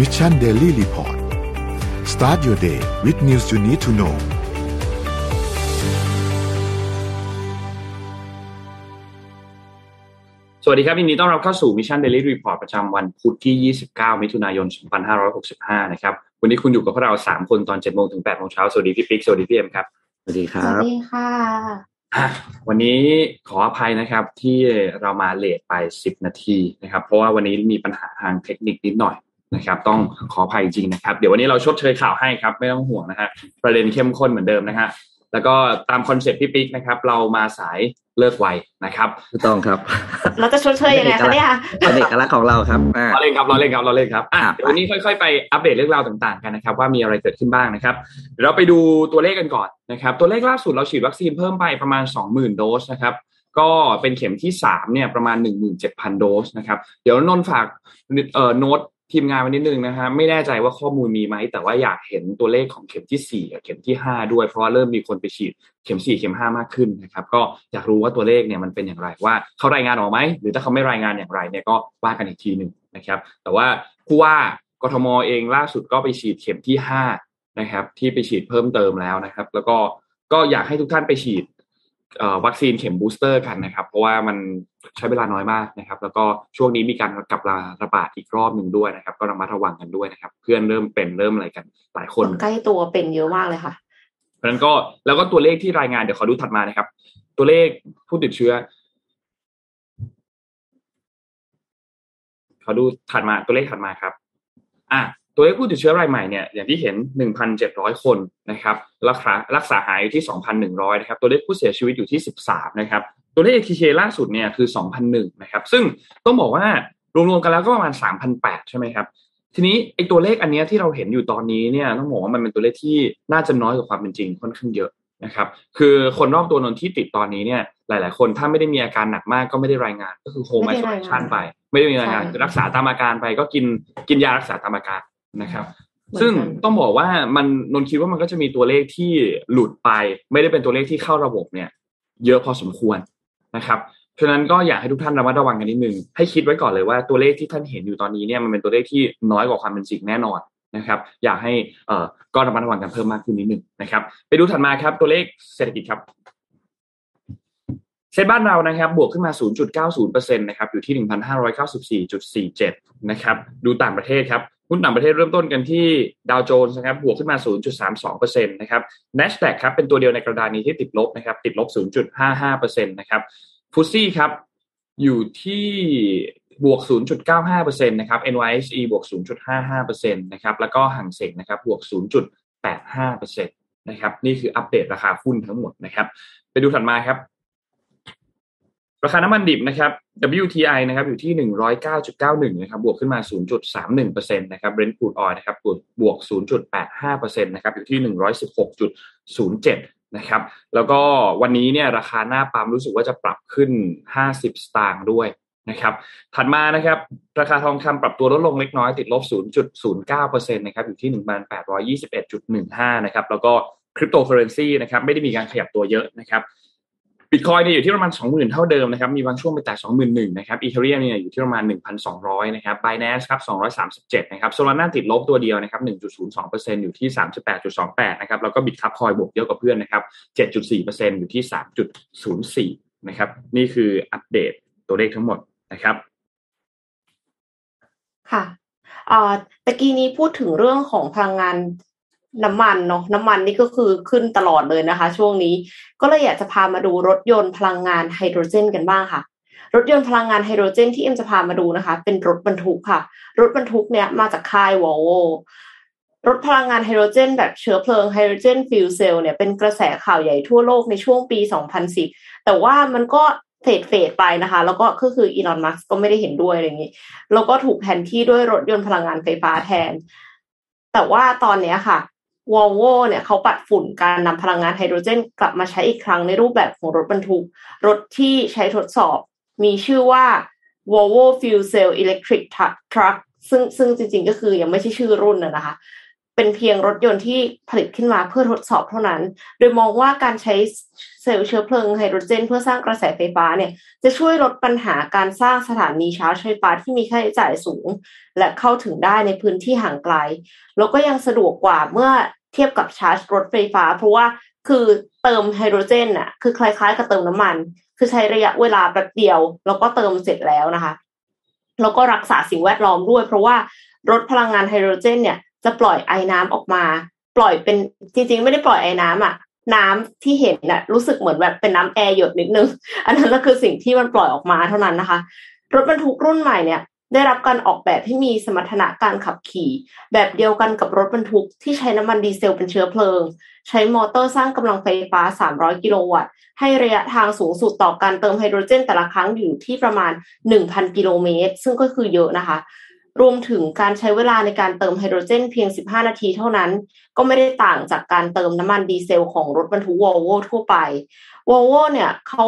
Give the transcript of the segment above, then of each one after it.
Mission Daily Report start your day with news you need to know สวัสดีครับยินดีต้อนรับเข้าสู่ Mission Daily Report ประจำวันพุธที่ 29 มิถุนายน 2565 นะครับ วันนี้คุณอยู่กับพวกเรา 3 คนตอน7โมงถึง8โมงเช้า สวัสดีพี่ปิ๊ก สวัสดีพี่เอ็มครับ สวัสดีคสรัวัสบดีค่ะอะ วันนี้ขออภัยนะครับที่เรามาเลทไป 10 นาทีนะครับ เพราะว่าวันนี้มีปัญหาทางเทคนิคนิดหน่อย นะครับต้องขออภัยจริงนะครับ เดี๋ยววันนี้เราชดเชยข่าวให้ครับ ไม่ต้องห่วงนะฮะประเด็นเข้มข้นเหมือนเดิมนะฮะแล้วก็ตามคอนเซ็ปต์พี่ปิ๊กนะครับ เรามาสายเลิกไวนะครับถูกต้องครับ เราจะชดเชยยังไงคะเนี่ยเป็นเอกลักษณ์ของเราครับอ่าเราเล่นครับเราเล่นครับเราเล่นครับอะครับเดี๋ยววันนี้ค่อยๆ ไปอัปเดตเรื่องราวต่างๆกันนะครับ ว่ามีอะไรเกิดขึ้นบ้างนะครับเดี๋ยวเราไปดูตัวเลขกันก่อนนะครับ ตัวเลขล่าสุดเราฉีดวัคซีนเพิ่มไปประมาณ 20,000 โดสนะครับก็เป็นเข็มที่3เนี่ยประมาณ 17,000 โดสนะครับ เดี๋ยวนนท์ฝากเอ่อโน้ต ทีมงานไว้นิดนึงนะฮะไม่แน่ใจว่าข้อมูลมีไหม แต่ว่าอยากเห็นตัวเลขของเข็มที่ 4 กับเข็มที่ 5 ด้วย เพราะว่าเริ่มมีคนไปฉีดเข็ม 4 เข็ม 5 มากขึ้นนะครับก็อยากรู้ว่าตัวเลขเนี่ยมันเป็นอย่างไรว่าเขารายงานออกไหมหรือถ้าเขาไม่รายงานอย่างไรเนี่ยก็ว่ากันอีกทีหนึ่งนะครับ แต่ว่าผู้ว่ากทมเองล่าสุดก็ไปฉีดเข็มที่ 5 นะครับ ที่ไปฉีดเพิ่มเติมแล้วนะครับ แล้วก็ก็อยากให้ทุกท่านไปฉีดวัคซีนเข็มบูสเตอร์กันนะครับ เพราะว่ามัน ใช้เวลาน้อยมากนะครับ แล้วก็ช่วงนี้มีการกลับมาระบาดอีกรอบหนึ่งด้วยนะครับ ก็ระมัดระวังกันด้วยนะครับ เพื่อนเริ่มเป็นเริ่มอะไรกัน หลายคคนนใกล้ตัวเป็นเยอะมากเลยค่ะ เพราะฉะนั้นก็แล้วก็ตัวเลขที่รายงานเดี๋ยวขอดูถัดมานะครับ ตัวเลขผู้ติดเชื้อขอดูถัดมาตัวเลขถัดมาครับ อะตัวเลขผู้ติดเชื้อรายใหม่เนี่ยอย่างที่เห็น 1,700 คนนะครับรักษารักษาหายอยู่ที่ 2,100 นะครับ ตัวเลขผู้เสียชีวิตอยู่ที่ 13 นะครับ ตัวเลข ATK ล่าสุดเนี่ยคือ 2,001นะครับ ซึ่งต้องบอกว่ารวมๆกันแล้วก็ประมาณ3,008ใช่ไหมครับ ทีนี้ไอ้ตัวเลขอันเนี้ยที่เราเห็นอยู่ตอนนี้เนี่ยต้องบอกว่ามันเป็นตัวเลขที่น่าจะน้อยกว่าความเป็นจริงค่อนข้างเยอะนะครับ คือคนรอบตัวนนท์ที่ติดตอนนี้เนี่ยหลาย ๆ คนถ้าไม่ได้มีอาการหนักมากก็ไม่ได้รายงาน ก็คือโฮมไอไม่โซได้เลรายงานชันไป ไม่ได้มีรายงานใช่รักษาตามอาการไปก็กินกินยารักษาตามอาการนะครับเหมือนกันซึ่งต้องบอกว่ามันนนท์คิดว่ามันก็จะมีตัวเลขที่หลุดไป ไม่ได้เป็นตัวเลขที่เข้าระบบเนี่ย เยอะพอสมควร นะครับฉะนั้นก็อยากให้ทุกท่านระมัดระวังกันนิดนึงให้คิดไว้ก่อนเลยว่าตัวเลขที่ท่านเห็นอยู่ตอนนี้เนี่ยมันเป็นตัวเลขที่น้อยกว่าความเป็นจริงแน่นอนนะครับ อยากให้เอ่อก็ระมัดระวังกันเพิ่มมากขึ้นนิดนึงนะครับ ไปดูถัดมาครับตัวเลขเศรษฐกิจครับ เซ็นบ้านเรานะครับบวกขึ้นมา 0.90%นะครับอยู่ที่ 1,594.47 นะครับดูต่างประเทศครับหุ้นต่างประเทศเริ่มต้นกันที่ดาวโจนส์นะครับบวกขึ้นมา 0.32%นะครับ NASDAQ ครับเป็นตัวเดียวในกระดานนี้ที่ติดลบนะครับติดลบ 0.55%นะครับฟุซี่ครับอยู่ที่บวก 0.95%นะครับ NYSE บวก 0.55%นะครับแล้วก็ห่างเสงนะครับบวก 0.85%นะครับนี่คืออัปเดตราคาหุ้นทั้งหมดนะครับไปดูถัดมาครับ ราคาน้ำมันดิบนะครับ WTI นะครับอยู่ที่ 109.91 นะครับ บวกขึ้นมา 0.31%นะครับ Brent crude oil นะครับบวกบวก 0.85%นะครับ อยู่ที่ 116.07 นะครับ แล้วก็วันนี้เนี่ยราคาหน้าปั๊มรู้สึกว่าจะปรับขึ้น 50 สตางค์ด้วยนะครับ ถัดมานะครับ ราคาทองคำปรับตัวลดลงเล็กน้อยติดลบ 0.09%นะครับ อยู่ที่ 1,821.15 นะครับ แล้วก็คริปโตเคอเรนซีนะครับไม่ได้มีการขยับตัวเยอะนะครับ บิตคอยเนี่ยอยู่ที่ประมาณ 20,000 เท่าเดิมนะครับ มีบางช่วงไปแตะ21,000นะครับ Ethereum เนี่ยอยู่ที่ประมาณ 1,200 นะครับ Binance ครับ237 นะครับ Solana ติดลบตัวเดียวนะครับ 1.02%อยู่ที่ 38.28 นะครับ แล้วก็ Bitkub Coin บวกเยอะกว่าเพื่อนนะครับ 7.4%อยู่ที่ 3.04 นะครับ นี่คืออัปเดตตัวเลขทั้งหมดนะครับ ค่ะเอ่อตะกี้นี้พูดถึงเรื่องของพลังงาน น้ำมันเนาะน้ำมันนี่ก็คือขึ้นตลอดเลยนะคะ ช่วงนี้ก็เลยอยากจะพามาดูรถยนต์พลังงานไฮโดรเจนกันบ้างค่ะ รถยนต์พลังงานไฮโดรเจนที่เอ็มจะพามาดูนะคะ เป็นรถบรรทุกค่ะ รถบรรทุกเนี่ยมาจากค่ายวอลโวรถพลังงานไฮโดรเจน แบบเชื้อเพลิงไฮโดรเจน fuel cell เนี่ยเป็นกระแสข่าวใหญ่ทั่วโลกในช่วงปี 2010 แต่ว่ามันก็fade fade ไปนะคะ แล้วก็ก็คืออีลอนมัสก์ก็ไม่ได้เห็นด้วยอะไรอย่างนี้ แล้วก็ถูกแทนที่ด้วยรถยนต์พลังงานไฟฟ้าแทน แต่ว่าตอนเนี้ยค่ะ วอลโวเนี่ยเขาปัดฝุ่นการนำพลังงานไฮโดรเจน กลับมาใช้อีกครั้งในรูปแบบของรถบรรทุก รถที่ใช้ทดสอบ มีชื่อว่า Volvo Fuel Cell Electric Truck ซึ่งซึ่งจริงๆก็คือยังไม่ใช่ชื่อรุ่นนะนะคะ เป็นเพียงรถยนต์ที่ผลิตขึ้นมาเพื่อทดสอบเท่านั้น โดยมองว่าการใช้เซลล์เชื้อเพลิงไฮโดรเจน เพื่อสร้างกระแสไฟฟ้าเนี่ยจะช่วยลดปัญหาการสร้างสถานีชาร์จไฟฟ้าที่มีค่าใช้จ่ายสูง และเข้าถึงได้ในพื้นที่ห่างไกล แล้วก็ยังสะดวกกว่าเมื่อเทียบกับชาร์จรถไฟฟ้า เพราะว่าคือเติมไฮโดรเจนอะคือคล้ายๆกับเติมน้ำมัน คือใช้ระยะเวลาแป๊บเดียว แล้วก็เติมเสร็จแล้วนะคะ แล้วก็รักษาสิ่งแวดล้อมด้วย เพราะว่ารถพลังงานไฮโดรเจนเนี่ย จะปล่อยไอ้น้ำออกมา ปล่อยเป็นจริง ๆ ไม่ได้ปล่อยไอ้น้ำอะ น้ำที่เห็นน่ะ รู้สึกเหมือนแบบเป็นน้ำแอร์หยดนิดนึง อันนั้นก็คือสิ่งที่มันปล่อยออกมาเท่านั้นนะคะ รถบรรทุกรุ่นใหม่เนี่ย ได้รับการออกแบบให้มีสมรรถนะการขับขี่ แบบเดียวกันกับรถบรรทุกที่ใช้น้ำมันดีเซลเป็นเชื้อเพลิง ใช้มอเตอร์สร้างกำลังไฟฟ้า 300 กิโลวัตต์ ให้ระยะทางสูงสุดต่อการเติมไฮโดรเจนแต่ละครั้งอยู่ที่ประมาณ 1,000 กิโลเมตร ซึ่งก็คือเยอะนะคะ รวมถึงการใช้เวลาในการเติมไฮโดรเจนเพียง 15 นาทีเท่านั้น ก็ไม่ได้ต่างจากการเติมน้ำมันดีเซลของรถบรรทุกวอลโวทั่วไปวอลโวเนี่ยเขา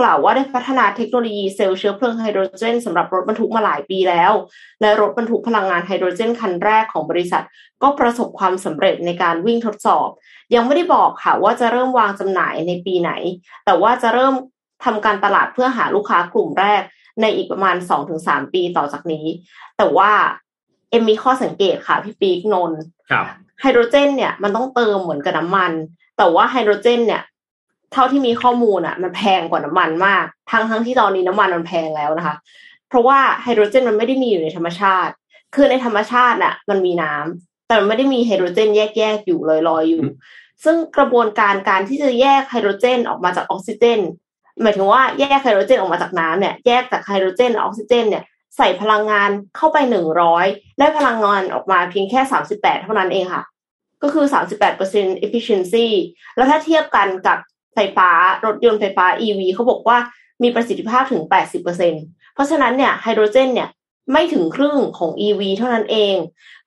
กล่าวว่าได้พัฒนาเทคโนโลยีเซลล์เชื้อเพลิงไฮโดรเจนสำหรับรถบรรทุกมาหลายปีแล้ว และรถบรรทุกพลังงานไฮโดรเจนคันแรกของบริษัท ก็ประสบความสำเร็จในการวิ่งทดสอบ ยังไม่ได้บอกค่ะว่าจะเริ่มวางจำหน่ายในปีไหน แต่ว่าจะเริ่ม ทำการตลาดเพื่อหาลูกค้ากลุ่มแรกในอีกประมาณ 2-3 ปีต่อจากนี้ แต่ว่าเอ็มมีข้อสังเกตค่ะพี่ปีกนนไฮโดรเจนเนี่ยมันต้องเติมเหมือนกับน้ำมัน แต่ว่าไฮโดรเจนเนี่ยเท่าที่มีข้อมูลอะ มันแพงกว่าน้ำมันมาก ทั้งทั้งที่ตอนนี้น้ำมันมันแพงแล้วนะคะ เพราะว่าไฮโดรเจนมันไม่ได้มีอยู่ในธรรมชาติ คือในธรรมชาติน่ะ มันมีน้ำแต่มันไม่ได้มีไฮโดรเจนแยกๆอยู่ลอยๆอยู่ ซึ่งกระบวนการการที่จะแยกไฮโดรเจนออกมาจากออกซิเจน หมายถึงว่าแยกไฮโดรเจนออกมาจากน้ำเนี่ยแยกจากไฮโดรเจนออกซิเจนเนี่ยใส่พลังงานเข้าไปหนึ่งร้อยได้พลังงานออกมาเพียงแค่สามสิบแปดเท่านั้นเองค่ะ ก็คือสามสิบแปดเปอร์เซ็นต์ efficiency แล้วถ้าเทียบกันกับไฟฟ้ารถยนต์ไฟฟ้า EV เขาบอกว่ามีประสิทธิภาพถึง80%เพราะฉะนั้นเนี่ยไฮโดรเจนเนี่ยไม่ถึงครึ่งของ EV เท่านั้นเอง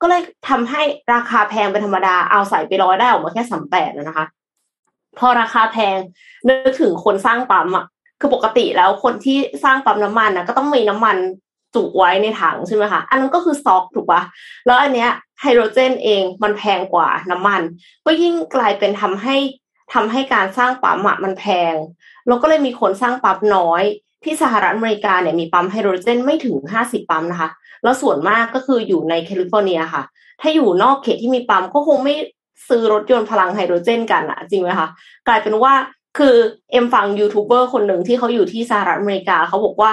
ก็เลยทำให้ราคาแพงเป็นธรรมดาเอาใส่ไปร้อยได้ออกมาแค่สามแปดนะคะ พอราคาแพงนึกถึงคนสร้างปั๊มอะคือปกติแล้วคนที่สร้างปั๊มน้ำมันนะก็ต้องมีน้ำมันจุไว้ในถังใช่ไหมคะ อันนั้นก็คือซอกถูกปะแล้วอันเนี้ยไฮโดรเจนเองมันแพงกว่าน้ำมัน ก็ยิ่งกลายเป็นทำให้ทำให้การสร้างปั๊มอะมันแพง แล้วก็เลยมีคนสร้างปั๊มน้อย ที่สหรัฐอเมริกาเนี่ยมีปั๊มไฮโดรเจนไม่ถึงห้าสิบปั๊มนะคะ แล้วส่วนมากก็คืออยู่ในแคลิฟอร์เนียค่ะ ถ้าอยู่นอกเขตที่มีปั๊มก็คงไม่ ซื้อรถยนต์พลังไฮโดรเจนกันอะจริงไหมคะกลายเป็นว่าคือเอ็มฟังยูทูบเบอร์คนหนึ่งที่เขาอยู่ที่สหรัฐอเมริกาเขาบอกว่า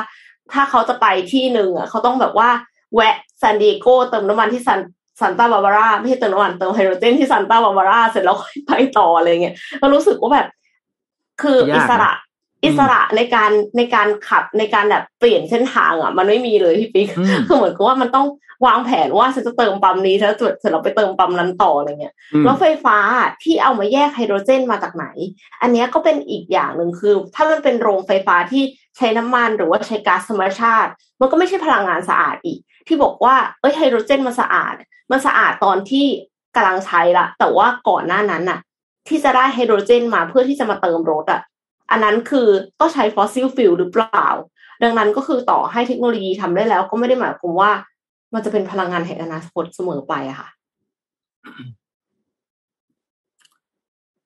ถ้าเขาจะไปที่หนึ่งอะเขาต้องแบบว่าแวะซานดิเอโกเติมน้ำมันที่ซันซันตาบาบาร่าไม่ใช่เติมน้ำมันเติมไฮโดรเจนที่ซันตาบาบาร่าเสร็จแล้วค่อยไปต่ออะไรเงี้ยก็รู้สึกว่าแบบ คืออิสระ อิสระในการในการขับในการแบบเปลี่ยนเส้นทางอะ มันไม่มีเลยพี่ปิ๊กคือเหมือนกับว่ามันต้องวางแผนว่าฉันจะเติมปั๊มนี้แล้วจุดเสร็จเราไปเติมปั๊มนั้นต่ออะไรเงี้ยแล้วไฟฟ้าที่เอามาแยกไฮโดรเจนมาจากไหน อันนี้ก็เป็นอีกอย่างหนึ่งคือ ถ้ามันเป็นโรงไฟฟ้าที่ใช้น้ำมันหรือว่าใช้ก๊าซธรรมชาติ มันก็ไม่ใช่พลังงานสะอาดอีก ที่บอกว่าเอ้ยไฮโดรเจนมันสะอาด มันสะอาดตอนที่กำลังใช้ละแต่ว่าก่อนหน้านั้นน่ะ ที่จะได้ไฮโดรเจนมาเพื่อที่จะมาเติมรถอะ อันนั้นคือก็ใช้ fossil fuel หรือเปล่า ดังนั้นก็คือต่อให้เทคโนโลยีทำได้แล้ว ก็ไม่ได้หมายความว่า มันจะเป็นพลังงานแห่งอนาคตเสมอไปอะค่ะ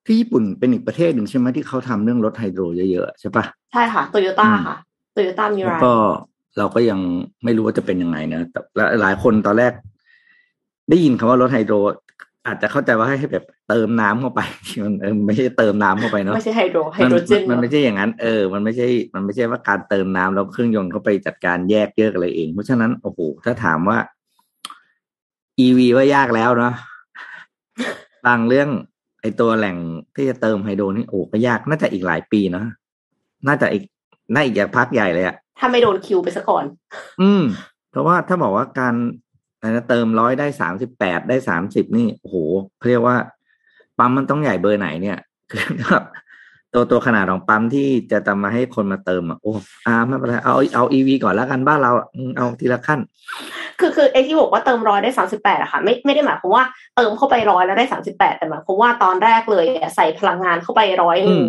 ที่ญี่ปุ่นเป็นอีกประเทศหนึ่งใช่ไหมที่เขาทำเรื่องรถ hydro เยอะๆใช่ปะใช่ค่ะโตโยต้าค่ะโตโยต้า Miraiก็เราก็ยังไม่รู้ว่าจะเป็นยังไงนะแต่หลายคนตอนแรก ได้ยินคำว่ารถ hydro อาจจะเข้าใจว่าให้แบบเติมน้ำเข้าไปมันไม่ใช่เติมน้ำเข้าไปเนาะไม่ใช่ไฮโดรไฮโดรเจนมันไม่ใช่อย่างนั้นเออมันไม่ใช่ มันไม่ใช่ว่าการเติมน้ำแล้วเครื่องยนต์เข้าไปจัดการแยกเยอะอะไรเอง เพราะฉะนั้นโอ้โหถ้าถามว่าอีวีว่ายากแล้วเนาะบางเรื่องไอตัวแหล่งที่จะเติมไฮโดรนี่โอ้ก็ยากน่าจะอีกหลายปีนะน่าจะอีกน่าอีกอย่างพักใหญ่เลยอะถ้าไม่โดนคิวไปซะก่อน อืม เพราะว่าถ้าบอกว่าการ นะเติมร้อยได้สามสิบแปดได้สามสิบนี่โอ้โหเรียกว่าปั๊มมันต้องใหญ่เบอร์ไหนเนี่ยคือแบบตัวตัวขนาดของปั๊มที่จะทำมาให้คนมาเติมอะโอ้อาไม่เป็นไรเอาเอาอีวีก่อนแล้วกันบ้านเราเอาทีละขั้น คือคือไอ้ที่บอกว่าเติมร้อยได้สามสิบแปดอะค่ะไม่ไม่ได้หมายความว่าเติมเข้าไปร้อยแล้วได้สามสิบแปดแต่หมายความว่าตอนแรกเลยใส่พลังงานเข้าไปร้อยนึง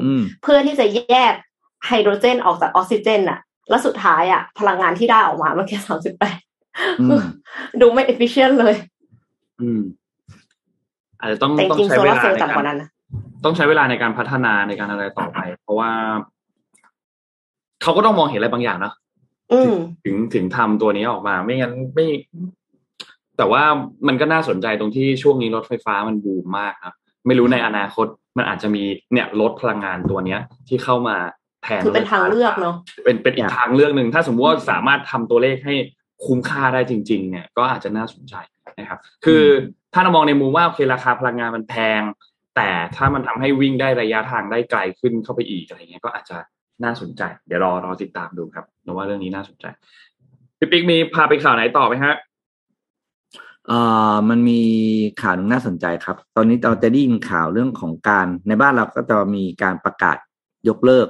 เพื่อที่จะแยกไฮโดรเจนออกจากออกซิเจนอะแล้วสุดท้ายอะพลังงานที่ได้ออกมามันแค่สามสิบแปด ดูไม่เอฟฟิเชนเลย อืมอาจจะต้องแต่จต้องริงใช้โซเวลาร์ลาเซลล์ในต่ำกกาว่ารนั้นนะต้องใช้เวลาในการพัฒนาในการอะไรต่อไป เพราะว่าเขาก็ต้องมองเห็นอะไรบางอย่างเนาะอืมถึงถึงทำตัวนี้ออกมา ไม่งั้นไม่ แต่ว่ามันก็น่าสนใจตรงที่ช่วงนี้รถไฟฟ้ามันบูมมากนะไม่รู้ในอนาคตมันอาจจะมีเนี่ยรถพลังงานตัวเนี้ย ที่เข้ามาแทนคือเป็นทางเลือกเนาะเป็นเป็นอีกทางเลือกหนึ่งถ้าสมมติว่าสามารถทำตัวเลขให้ คุ้มค่าได้จริง ๆ เนี่ยก็อาจจะน่าสนใจนะครับ คือถ้าเรามองในมุมว่าโอเคราคาพลังงานมันแพง แต่ถ้ามันทำให้วิ่งได้ระยะทางได้ไกลขึ้นเข้าไปอีกอะไรเงี้ยก็อาจจะน่าสนใจ เดี๋ยวรอรอติดตามดูครับเพราะว่าเรื่องนี้น่าสนใจพี่ปิ๊กมีพาไปข่าวไหนต่อไหมฮะเอ่อมันมีข่าวหนึ่งน่าสนใจครับ ตอนนี้เราจะได้ยินข่าวเรื่องของการในบ้านเราก็จะมีการประกาศยกเลิก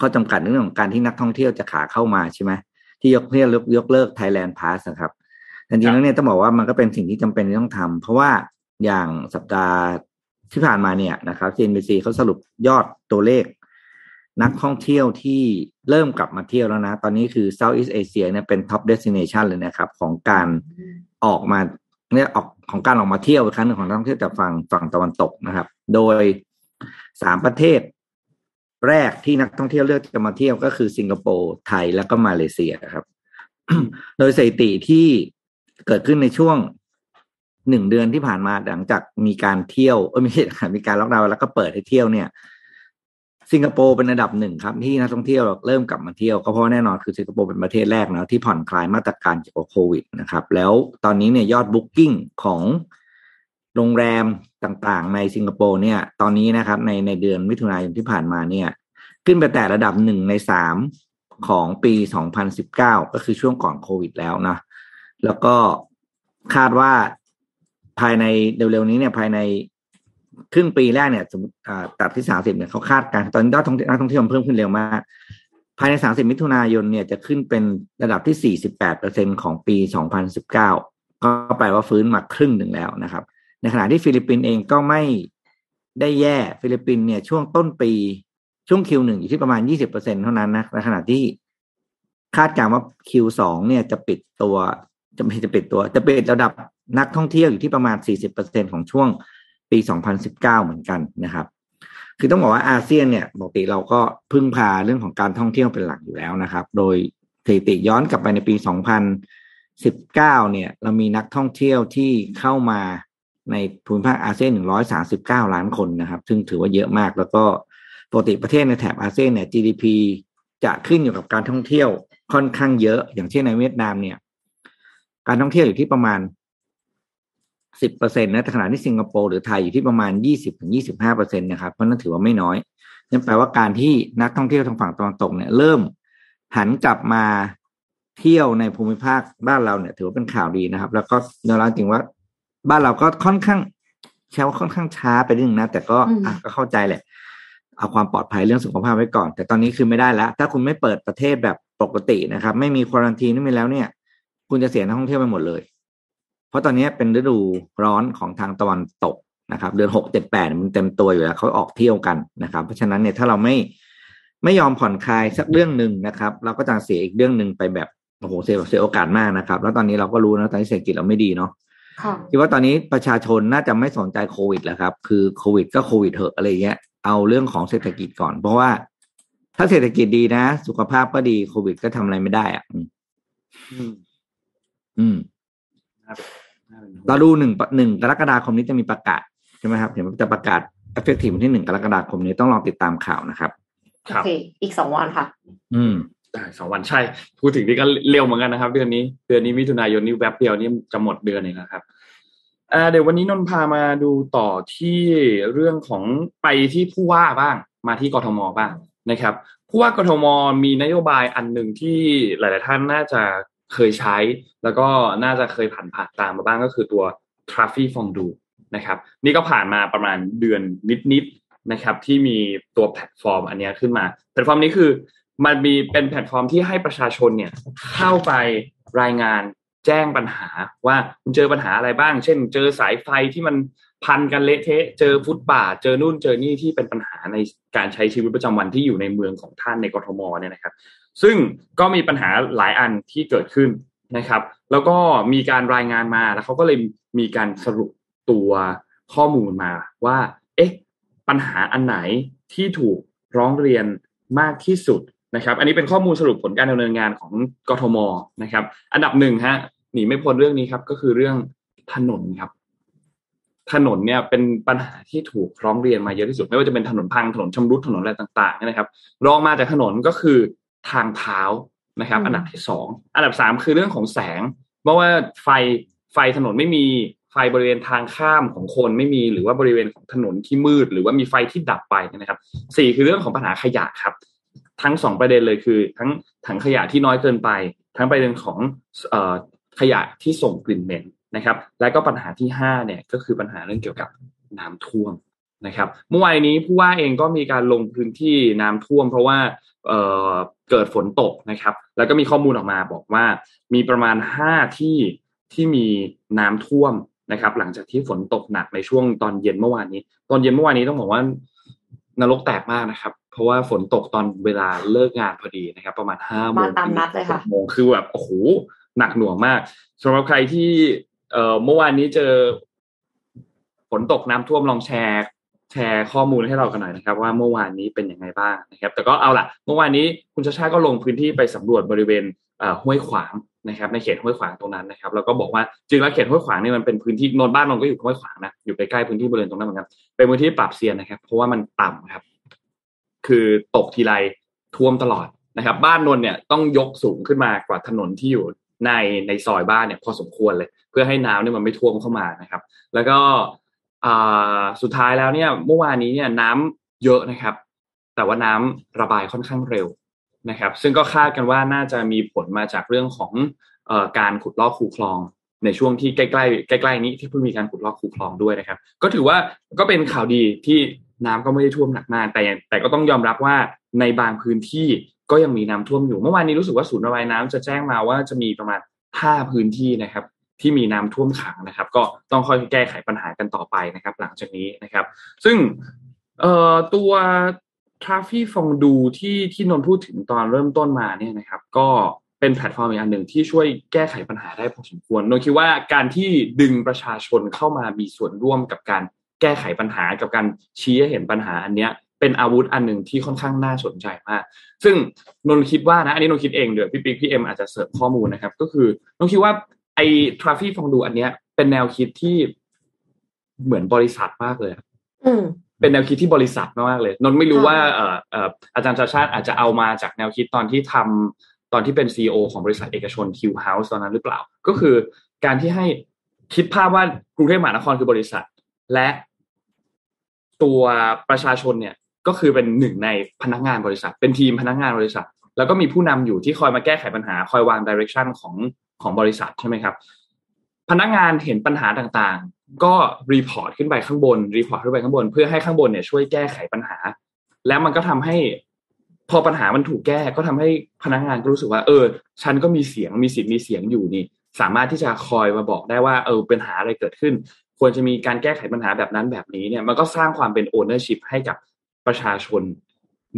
ข้อจำกัดในเรื่องของการที่นักท่องเที่ยวจะขาเข้ามาใช่ไหม ที่ยกเลิกยกเลิก Thailand Pass นะครับแต่จริงๆแล้วเนี่ยต้องบอกว่ามันก็เป็นสิ่งที่จำเป็นที่ต้องทำเพราะว่าอย่างสัปดาห์ที่ผ่านมาเนี่ยนะครับ CNBC เขาสรุปยอดตัวเลข นักท่องเที่ยวที่เริ่มกลับมาเที่ยวแล้วนะ ตอนนี้คือ Southeast Asia เนี่ยเป็น top destination เลยนะครับ ของการออกมาเนี่ยออกของการออกมาเที่ยวอีกครั้งหนึ่งของนักท่องเที่ยวจากฝั่งฝั่งตะวันตกนะครับ โดยสามประเทศ แรกที่นักท่องเที่ยวเลือกจะมาเที่ยวก็คือสิงคโปร์ไทยแล้วก็มาเลเซียครับ โดยสถิติที่เกิดขึ้นในช่วงหนึ่งเดือนที่ผ่านมาหลังจากมีการเที่ยวเออไม่ใช่มีการล็อกดาวน์แล้วก็เปิดให้เที่ยวเนี่ย สิงคโปร์เป็นอันดับหนึ่งครับ ที่นักท่องเที่ยวเริ่มกลับมาเที่ยวก็เพราะแน่นอนคือสิงคโปร์เป็นประเทศแรกเนาะที่ผ่อนคลายมาตรการเกี่ยวกับโควิดนะครับ แล้วตอนนี้เนี่ยยอดบุ๊กิ้งของ โรงแรมต่างๆ ในสิงคโปร์เนี่ย ตอนนี้นะครับในในเดือนมิถุนายนที่ผ่านมาเนี่ย ขึ้นไปแต่ระดับหนึ่งในสามของปี 2019 ก็คือช่วงก่อนโควิดแล้วนะ แล้วก็คาดว่าภายในเร็วๆนี้เนี่ยภายในครึ่งปีแรกเนี่ยสมมติตัดที่สามสิบเนี่ยเขาคาดการตอนนี้ยอดท่องนักท่องเที่ยวเพิ่มขึ้นเร็วมาก ภายในสามสิบมิถุนายนเนี่ยจะขึ้นเป็นระดับที่สี่สิบแปดเปอร์เซ็นต์ของปีสองพันสิบเก้าก็แปลว่าฟื้นมาครึ่งหนึ่งแล้วนะครับ ในขณะที่ฟิลิปปินส์เองก็ไม่ได้แย่ฟิลิปปินส์เนี่ยช่วงต้นปีช่วง Q หนึ่งอยู่ที่ประมาณยี่สิบเปอร์เซ็นต์เท่านั้นนะในขณะที่คาดการณ์ว่า Q สองเนี่ยจะปิดตัวจะไม่จะปิดตัว จะปิดระดับนักท่องเที่ยวอยู่ที่ประมาณสี่สิบเปอร์เซ็นต์ของช่วงปี 2019 เหมือนกันนะครับ คือต้องบอกว่าอาเซียนเนี่ยปกติเราก็พึ่งพาเรื่องของการท่องเที่ยวเป็นหลักอยู่แล้วนะครับ โดยสถิติย้อนกลับไปในปี 2019 เนี่ย เรามีนักท่องเที่ยวที่เข้ามา ในภูมิภาคอาเซียน 139 ล้านคนนะครับ ซึ่งถือว่าเยอะมาก แล้วก็ปกติประเทศในแถบอาเซียนเนี่ย GDP จะขึ้นอยู่กับการท่องเที่ยวค่อนข้างเยอะ อย่างเช่นในเวียดนามเนี่ย การท่องเที่ยวอยู่ที่ประมาณสิบเปอร์เซ็นะแต่ขณะที่สิงคโปร์หรือไทยอยู่ที่ประมาณยี่สิบถึงยี่สิบห้าเปอร์เซ็นะครับ เพราะนั่นถือว่าไม่น้อย นั่นแปลว่าการที่นักท่องเที่ยวทางฝั่งตะวันตกเนี่ยเริ่มหันกลับมาเที่ยวในภูมิภาคบ้านเราเนี่ย ถือว่าเป็นข่าวดีนะครับ แล้วก็ยอมรับจริงว่า บ้านเราก็ค่อนข้างใช้ว่าค่อนข้างช้าไปนิดนึงนะ แต่ก็อะก็เข้าใจแหละ เอาความปลอดภัยเรื่องสุขภาพไว้ก่อน แต่ตอนนี้คือไม่ได้แล้ว ถ้าคุณไม่เปิดประเทศแบบปกตินะครับ ไม่มีควอรันทีไม่มีแล้วเนี่ย คุณจะเสียนักท่องเที่ยวไปหมดเลย เพราะตอนนี้เป็นฤดูร้อนของทางตะวันตกนะครับ เดือนหกเจ็ดแปดมันเต็มตัวอยู่แล้วเขาออกเที่ยวกันนะครับ เพราะฉะนั้นเนี่ยถ้าเราไม่ไม่ยอมผ่อนคลายสักเรื่องหนึ่งนะครับ เราก็จะเสียอีกเรื่องหนึ่งไปแบบโอ้โหเสียเสียโอกาสมากนะครับ แล้วตอนนี้เราก็รู้นะตอนนี้เศรษฐกิจเราไม่ดีเนาะ คิดว่าตอนนี้ประชาชนน่าจะไม่สนใจโควิดแล้วครับ คือโควิดก็โควิดเถอะอะไรเงี้ย เอาเรื่องของเศรษฐกิจก่อน เพราะว่าถ้าเศรษฐกิจดีนะ สุขภาพก็ดีโควิดก็ทำอะไรไม่ได้อะ อืม อืมเราดูหนึ่งหนึ่งกรกฎาคมนี้จะมีประกาศใช่ไหมครับเห็นว่าจะประกาศ effective วันที่หนึ่งกรกฎาคมนี้ต้องลองติดตามข่าวนะครับ โอเค อีกสองวันค่ะ อืมได้ สองวันใช่ พูดถึงนี่ก็เร็วเหมือนกันนะครับ เดือนนี้เดือนนี้มิถุนายนนี่แวบเดียวนี่จะหมดเดือนเองนะครับเดี๋ยววันนี้นนพามาดูต่อที่เรื่องของไปที่ผู้ว่าบ้าง มาที่กทมบ้างนะครับ ผู้ว่ากทมมีนโยบายอันหนึ่งที่หลาย ๆ ท่านน่าจะเคยใช้ แล้วก็น่าจะเคยผ่านผ่านตามมาบ้างก็คือตัว t r a f f y f o n d u นะครับ นี่ก็ผ่านมาประมาณเดือนนิด ๆ นะครับ ที่มีตัวแพลตฟอร์มอันนี้ขึ้นมา แพลตฟอร์มนี้คือ มันมีเป็นแพลตฟอร์มที่ให้ประชาชนเนี่ยเข้าไปรายงานแจ้งปัญหาว่าคุณเจอปัญหาอะไรบ้าง เช่น เจอสายไฟที่มันพันกันเละเทะ เจอฟุตบาท เจอนู่นเจอนี่ที่เป็นปัญหาในการใช้ชีวิตประจำวันที่อยู่ในเมืองของท่านในกรทมเนี่ยนะครับ ซึ่งก็มีปัญหาหลายอันที่เกิดขึ้นนะครับ แล้วก็มีการรายงานมาแล้วเขาก็เลยมีการสรุปตัวข้อมูลมาว่า เอ๊ะปัญหาอันไหนที่ถูกร้องเรียนมากที่สุด นะครับ อันนี้เป็นข้อมูลสรุปผลการดำเนินงานของกทมนะครับ อันดับหนึ่งฮะหนีไม่พ้นเรื่องนี้ครับ ก็คือเรื่องถนนครับ ถนนเนี่ยเป็นปัญหาที่ถูกร้องเรียนมาเยอะที่สุด ไม่ว่าจะเป็นถนนพังถนนชำรุดถนนอะไรต่างๆนะครับ รองมาจากถนนก็คือทางเท้านะครับ อันดับที่สองอันดับสามคือเรื่องของแสงเพราะว่าไฟไฟถนนไม่มีไฟบริเวณทางข้ามของคนไม่มีหรือว่าบริเวณของถนนที่มืด หรือว่ามีไฟที่ดับไปนะครับสี่คือเรื่องของปัญหาขยะครับ ทั้งสองประเด็นเลยคือ ทั้งถังขยะที่น้อยเกินไป ทั้งประเด็นของอขยะที่ส่งกลิ่นเหม็นนะครับ และก็ปัญหาที่ห้าเนี่ยก็คือปัญหาเรื่องเกี่ยวกับน้ำท่วมนะครับเมื่อวานนี้ผู้ว่าเองก็มีการลงพื้นที่น้ำท่วม เพราะว่าเเกิดฝนตกนะครับ แล้วก็มีข้อมูลออกมาบอกว่ามีประมาณห้าที่ที่มีน้ำท่วมนะครับ หลังจากที่ฝนตกหนักในช่วงตอนเย็นเมื่อวานนี้ ตอนเย็นเมื่อวานนี้ต้องบอกว่านรกแตกมากนะครับ ราะว่าฝนตกตอนเวลาเลิกงานพอดีนะครับ ประมาณห้าโมมางตามนัดเลยค่ะโมงคือแบบโอ้โหหนักหน่วงมากสำหรับใครที่เอ่อเมื่อวานนี้เจอฝนตกน้ำท่วมลองแชร์แชร์ข้อมูลให้เรากันหน่อยนะครับ ว่าเมื่อวานนี้เป็นยังไงบ้างนะครับ แต่ก็เอาล่ะ เมื่อวานนี้คุณชาชาก็ลงพื้นที่ไปสำรวจบริเวณเอ่อห้วยขวางนะครับ ในเขตห้วยขวางตรงนั้นนะครับแล้วก็บอกว่าจริงแล้วเขตห้วยขวางนี่มันเป็นพื้นที่นนบ้านนนก็อยู่ห้วยขวางนะอยู่ใกล้ๆพื้นที่บริเวณตรงนั้นเหมือนกันเป็นพื้นที่ปรับเซียนนะครับ เพราะว่ามันต่ำครับ คือตกทีไรท่วมตลอดนะครับ บ้านนนเนี่ยต้องยกสูงขึ้นมากว่าถนนที่อยู่ในในซอยบ้านเนี่ยพอสมควรเลย เพื่อให้น้ำเนี่ยมันไม่ท่วมเข้ามานะครับ แล้วก็สุดท้ายแล้วเนี่ยเมื่อวานนี้เนี่ยน้ำเยอะนะครับ แต่ว่าน้ำระบายค่อนข้างเร็วนะครับ ซึ่งก็คาดกันว่าน่าจะมีผลมาจากเรื่องของอการขุดลอกคูคลองในช่วงที่ใกล้ๆใกล้ๆนี้ที่เพิ่งมีการขุดลอกคูคลองด้วยนะครับ ก็ถือว่าก็เป็นข่าวดีที่ น้ำก็ไม่ได้ท่วมหนักมากแต่แต่ก็ต้องยอมรับว่าในบางพื้นที่ก็ยังมีน้ำท่วมอยู่เมื่อวานนี้รู้สึกว่าศูนย์ระบายน้ำจะแจ้งมาว่าจะมีประมาณห้าพื้นที่นะครับ ที่มีน้ำท่วมขังนะครับ ก็ต้องค่อยแก้ไขปัญหากันต่อไปนะครับ หลังจากนี้นะครับ ซึ่งเอ่อตัว Traffy Fondue ที่ที่นนพูดถึงตอนเริ่มต้นมาเนี่ยนะครับ ก็เป็นแพลตฟอร์มอีกอันหนึ่งที่ช่วยแก้ไขปัญหาได้พอสมควรนนคิดว่าการที่ดึงประชาชนเข้ามามีส่วนร่วมกับการ แก้ไขปัญหากับการชี้ให้เห็นปัญหาอันเนี้ยเป็นอาวุธอันหนึ่งที่ค่อนข้างน่าสนใจมาก ซึ่งนนท์คิดว่านะ อันนี้นนท์คิดเองเดี๋ยวพี่ปิ๊กพี่เอ็มอาจจะเสริมข้อมูลนะครับ ก็คือนนท์คิดว่าไอ้ทราฟี่ฟองดูอันเนี้ย เป็นแนวคิดที่เหมือนบริษัทมากเลยอืมเป็นแนวคิดที่บริษัทมากๆเลย นนท์ไม่รู้ค่ะว่าเอ่อเอ่ออาจารย์ชาชาติอาจจะเอามาจากแนวคิดตอนที่ทำตอนที่เป็นซีอของบริษัทเอกชน Q House ตอนนั้นหรือเปล่า ก็คือการที่ให้คิดภาพว่ากรุงเทพมหานครคือบริษัท และ ตัวประชาชนเนี่ยก็คือเป็นหนึ่งในพนักงานบริษัท เป็นทีมพนักงานบริษัท แล้วก็มีผู้นำอยู่ที่คอยมาแก้ไขปัญหาคอยวาง direction ของของบริษัทใช่ไหมครับ พนักงานเห็นปัญหาต่างๆ ก็ report ขึ้นไปข้างบน report ขึ้นไปข้างบน เพื่อให้ข้างบนเนี่ยช่วยแก้ไขปัญหา แล้วมันก็ทำให้พอปัญหามันถูกแก้ก็ทำให้พนักงานก็รู้สึกว่า เออ ฉันก็มีเสียงมีสิทธิ์มีเสียงอยู่นี่ สามารถที่จะคอยมาบอกได้ว่าเออปัญหาอะไรเกิดขึ้น ควรจะมีการแก้ไขปัญหาแบบนั้นแบบนี้เนี่ยมันก็สร้างความเป็น ownership ให้กับประชาชน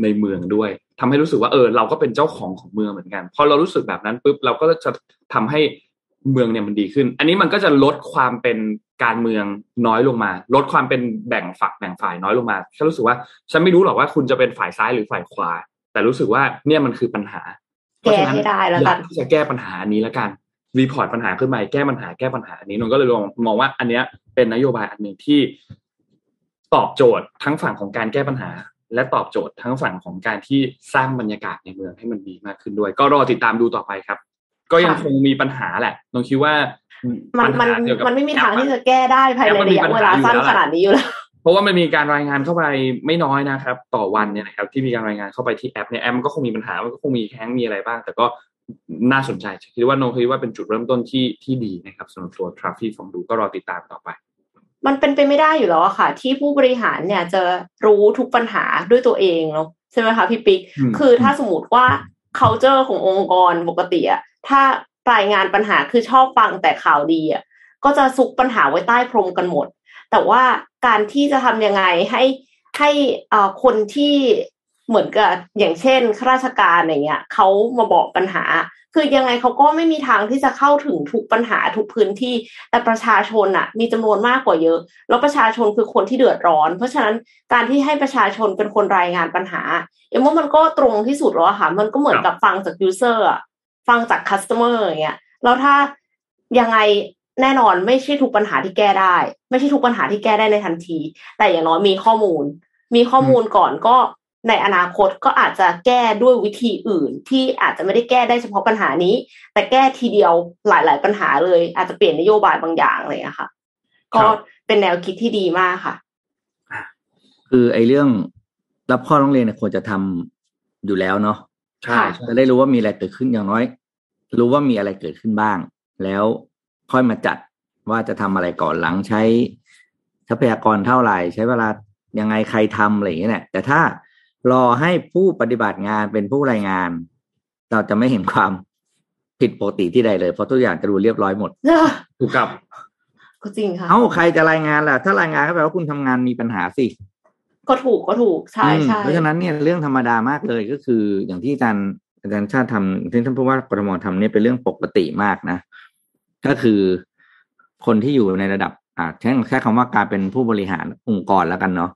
ในเมืองด้วยทำให้รู้สึกว่าเออเราก็เป็นเจ้าของของเมืองเหมือนกันพอเรารู้สึกแบบนั้นปุ๊บเราก็จะทำให้เมืองเนี่ยมันดีขึ้น อันนี้มันก็จะลดความเป็นการเมืองน้อยลงมา ลดความเป็นแบ่งฝักแบ่งฝ่ายน้อยลงมาแค่รู้สึกว่า ฉันไม่รู้หรอกว่าคุณจะเป็นฝ่ายซ้ายหรือฝ่ายขวา แต่รู้สึกว่าเนี่ยมันคือปัญหาแก้ให้ได้แล้วกันอยาที่จะแก้ปัญหานี้แล้วกัน รีพอร์ตปัญหาขึ้นมาแก้ปัญหาแก้ปัญหาอันนี้นนท์ก็เลยลองมองว่าอันเนี้ยเป็นนโยบายอันหนึ่งที่ตอบโจทย์ทั้งฝั่งของการแก้ปัญหา และตอบโจทย์ทั้งฝั่งของการที่สร้างบรรยากาศในเมืองให้มันดีมากขึ้นด้วย ก็รอติดตามดูต่อไปครับ ก็ยังคงมีปัญหาแหละนนท์คิดว่า มัมันมันเกี่ยวกับมันไม่มีทางที่จะแก้ได้ภายในระยะเวลาสั้นขนาดนี้อยู่แล้วเพราะว่ามันมีการรายงานเข้าไปไม่น้อยนะครับ ต่อวันเนี่ยนะครับที่มีการรายงานเข้าไปที่แอปเนี่ยแอปมันก็คงมีปัญหามันก็คงมีแฮงก์มีอะไรบ้าง แต่ก็ น่าสนใจคิดว่าโนคิดว่าเป็นจุดเริ่มต้นที่ที่ดีนะครับสำหรับตัวทราฟฟี่ฟองดูก็รอติดตามต่อไป มันเป็นไปไม่ได้อยู่แล้วอะค่ะ ที่ผู้บริหารเนี่ยจะรู้ทุกปัญหาด้วยตัวเองเนาะใช่ไหมคะพี่ปิ๊กอืมคือถ้าสมมติว่า culture ขององค์กรปกติอะถ้ารายงานปัญหาคือชอบฟังแต่ข่าวดีอะก็จะซุกปัญหาไว้ใต้พรมกันหมด แต่ว่าการที่จะทำยังไงให้ให้อ่าคนที่ เหมือนกับอย่างเช่นข้าราชการอย่างเงี้ยเขามาบอกปัญหา คือยังไงเขาก็ไม่มีทางที่จะเข้าถึงทุกปัญหาทุกพื้นที่ แต่ประชาชนอะมีจำนวนมากกว่าเยอะ แล้วประชาชนคือคนที่เดือดร้อน เพราะฉะนั้นการที่ให้ประชาชนเป็นคนรายงานปัญหาเอ็มว่ามันก็ตรงที่สุดแล้วค่ะมันก็เหมือนกับฟังจาก user อะฟังจากคัสเตอร์อย่างเงี้ยแล้วถ้ายังไงแน่นอนไม่ใช่ทุกปัญหาที่แก้ได้ ไม่ใช่ทุกปัญหาที่แก้ได้ในทันที แต่อย่างน้อยมีข้อมูล มีข้อมูลก่อนก็ ในอนาคตก็อาจจะแก้ด้วยวิธีอื่น ที่อาจจะไม่ได้แก้ได้เฉพาะปัญหานี้ แต่แก้ทีเดียวหลาย ๆ ปัญหาเลย อาจจะเปลี่ยนนโยบายบางอย่างเลยอะค่ะ ก็เป็นแนวคิดที่ดีมากค่ะ คือไอ้เรื่องรับข้อร้องเรียนเนี่ยควรจะทำอยู่แล้วเนาะใช่จะได้รู้ว่ามีอะไรเกิดขึ้นอย่างน้อย รู้ว่ามีอะไรเกิดขึ้นบ้าง แล้วค่อยมาจัดว่าจะทำอะไรก่อนหลังใช้ทรัพยากรเท่าไหร่ ใช้เวลายังไงใครทำอะไรอย่างเงี้ยแต่ถ้า รอให้ผู้ปฏิบัติงานเป็นผู้รายงาน เราจะไม่เห็นความผิดปกติที่ใดเลยเพราะทุกอย่างจะดูเรียบร้อยหมดถูกกับก็จริงค่ะเอ้าใครจะรายงานล่ะ ถ้ารายงานก็แปลว่าคุณทำงานมีปัญหาสิก็ถูกก็ถูกใช่ใช่เพราะฉะนั้นเนี่ยเรื่องธรรมดามากเลยก็คืออย่างที่อาจารย์อาจารย์ชาติทำที่ท่านผู้ว่ากรทมทำเนี่ยเป็นเรื่องปกติมากนะ ก็คือคนที่อยู่ในระดับอ่าแค่แค่คำว่าการเป็นผู้บริหารองค์กรแล้วกันเนาะ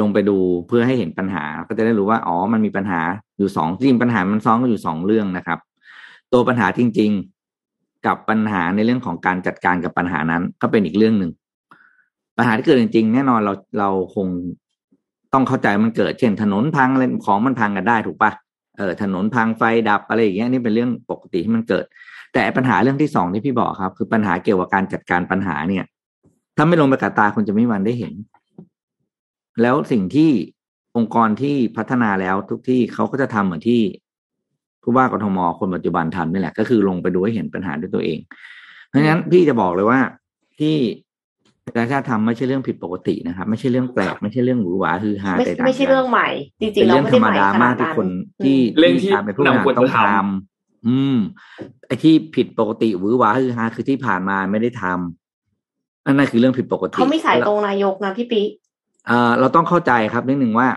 ลงไปดูเพื่อให้เห็นปัญหา ก็จะได้รู้ว่าอ๋อมันมีปัญหาอยู่สองจริงปัญหามันซ้อนก็อยู่สองเรื่องนะครับ ตัวปัญหาจริง ๆ กับปัญหาในเรื่องของการจัดการกับปัญหานั้น ก็เป็นอีกเรื่องหนึ่งปัญหาที่เกิดจริงๆแน่นอนเราเราคงต้องเข้าใจมันเกิดเช่นถนนพังอะไรของมันพังกันได้ถูกปะเออถนนพังไฟดับอะไรอย่างเงี้ยนี่เป็นเรื่องปกติที่มันเกิด แต่ปัญหาเรื่องที่สองที่พี่บอกครับ คือปัญหาเกี่ยวกับการจัดการปัญหาเนี่ย ถ้าไม่ลงไปกับตาคุณจะไม่มันได้เห็น แล้วสิ่งที่องค์กรที่พัฒนาแล้วทุกที่เขาก็จะทำเหมือนที่ผู้ว่ากทมคนปัจจุบันทำนี่แหละ ก็คือลงไปดูให้เห็นปัญหาด้วยตัวเอง เพราะฉะนั้นพี่จะบอกเลยว่าที่อาจารย์ชาติทำไม่ใช่เรื่องผิดปกตินะครับ ไม่ใช่เรื่องแปลกไม่ใช่เรื่องหวือหวาฮือฮาไม่ใดๆไม่ใช่เรื่องใหม่ จริงเป็ๆนเราเรื่องไม่ธรได้รมใหม่ดาขนมากดที่นั้นคนที่เรื่องที่การเป็นผู้บริหารนำควรต้องจะทำทำอืมไอ้ที่ผิดปกติหวือหวาฮือฮาคือที่ผ่านมาไม่ได้ทำอันนั้นคือเรื่องผิดปกติเขาไม่สายตรงนายกนะพี่ปิ๊ก เอ่อเราต้องเข้าใจครับนิดหนึ่งว่า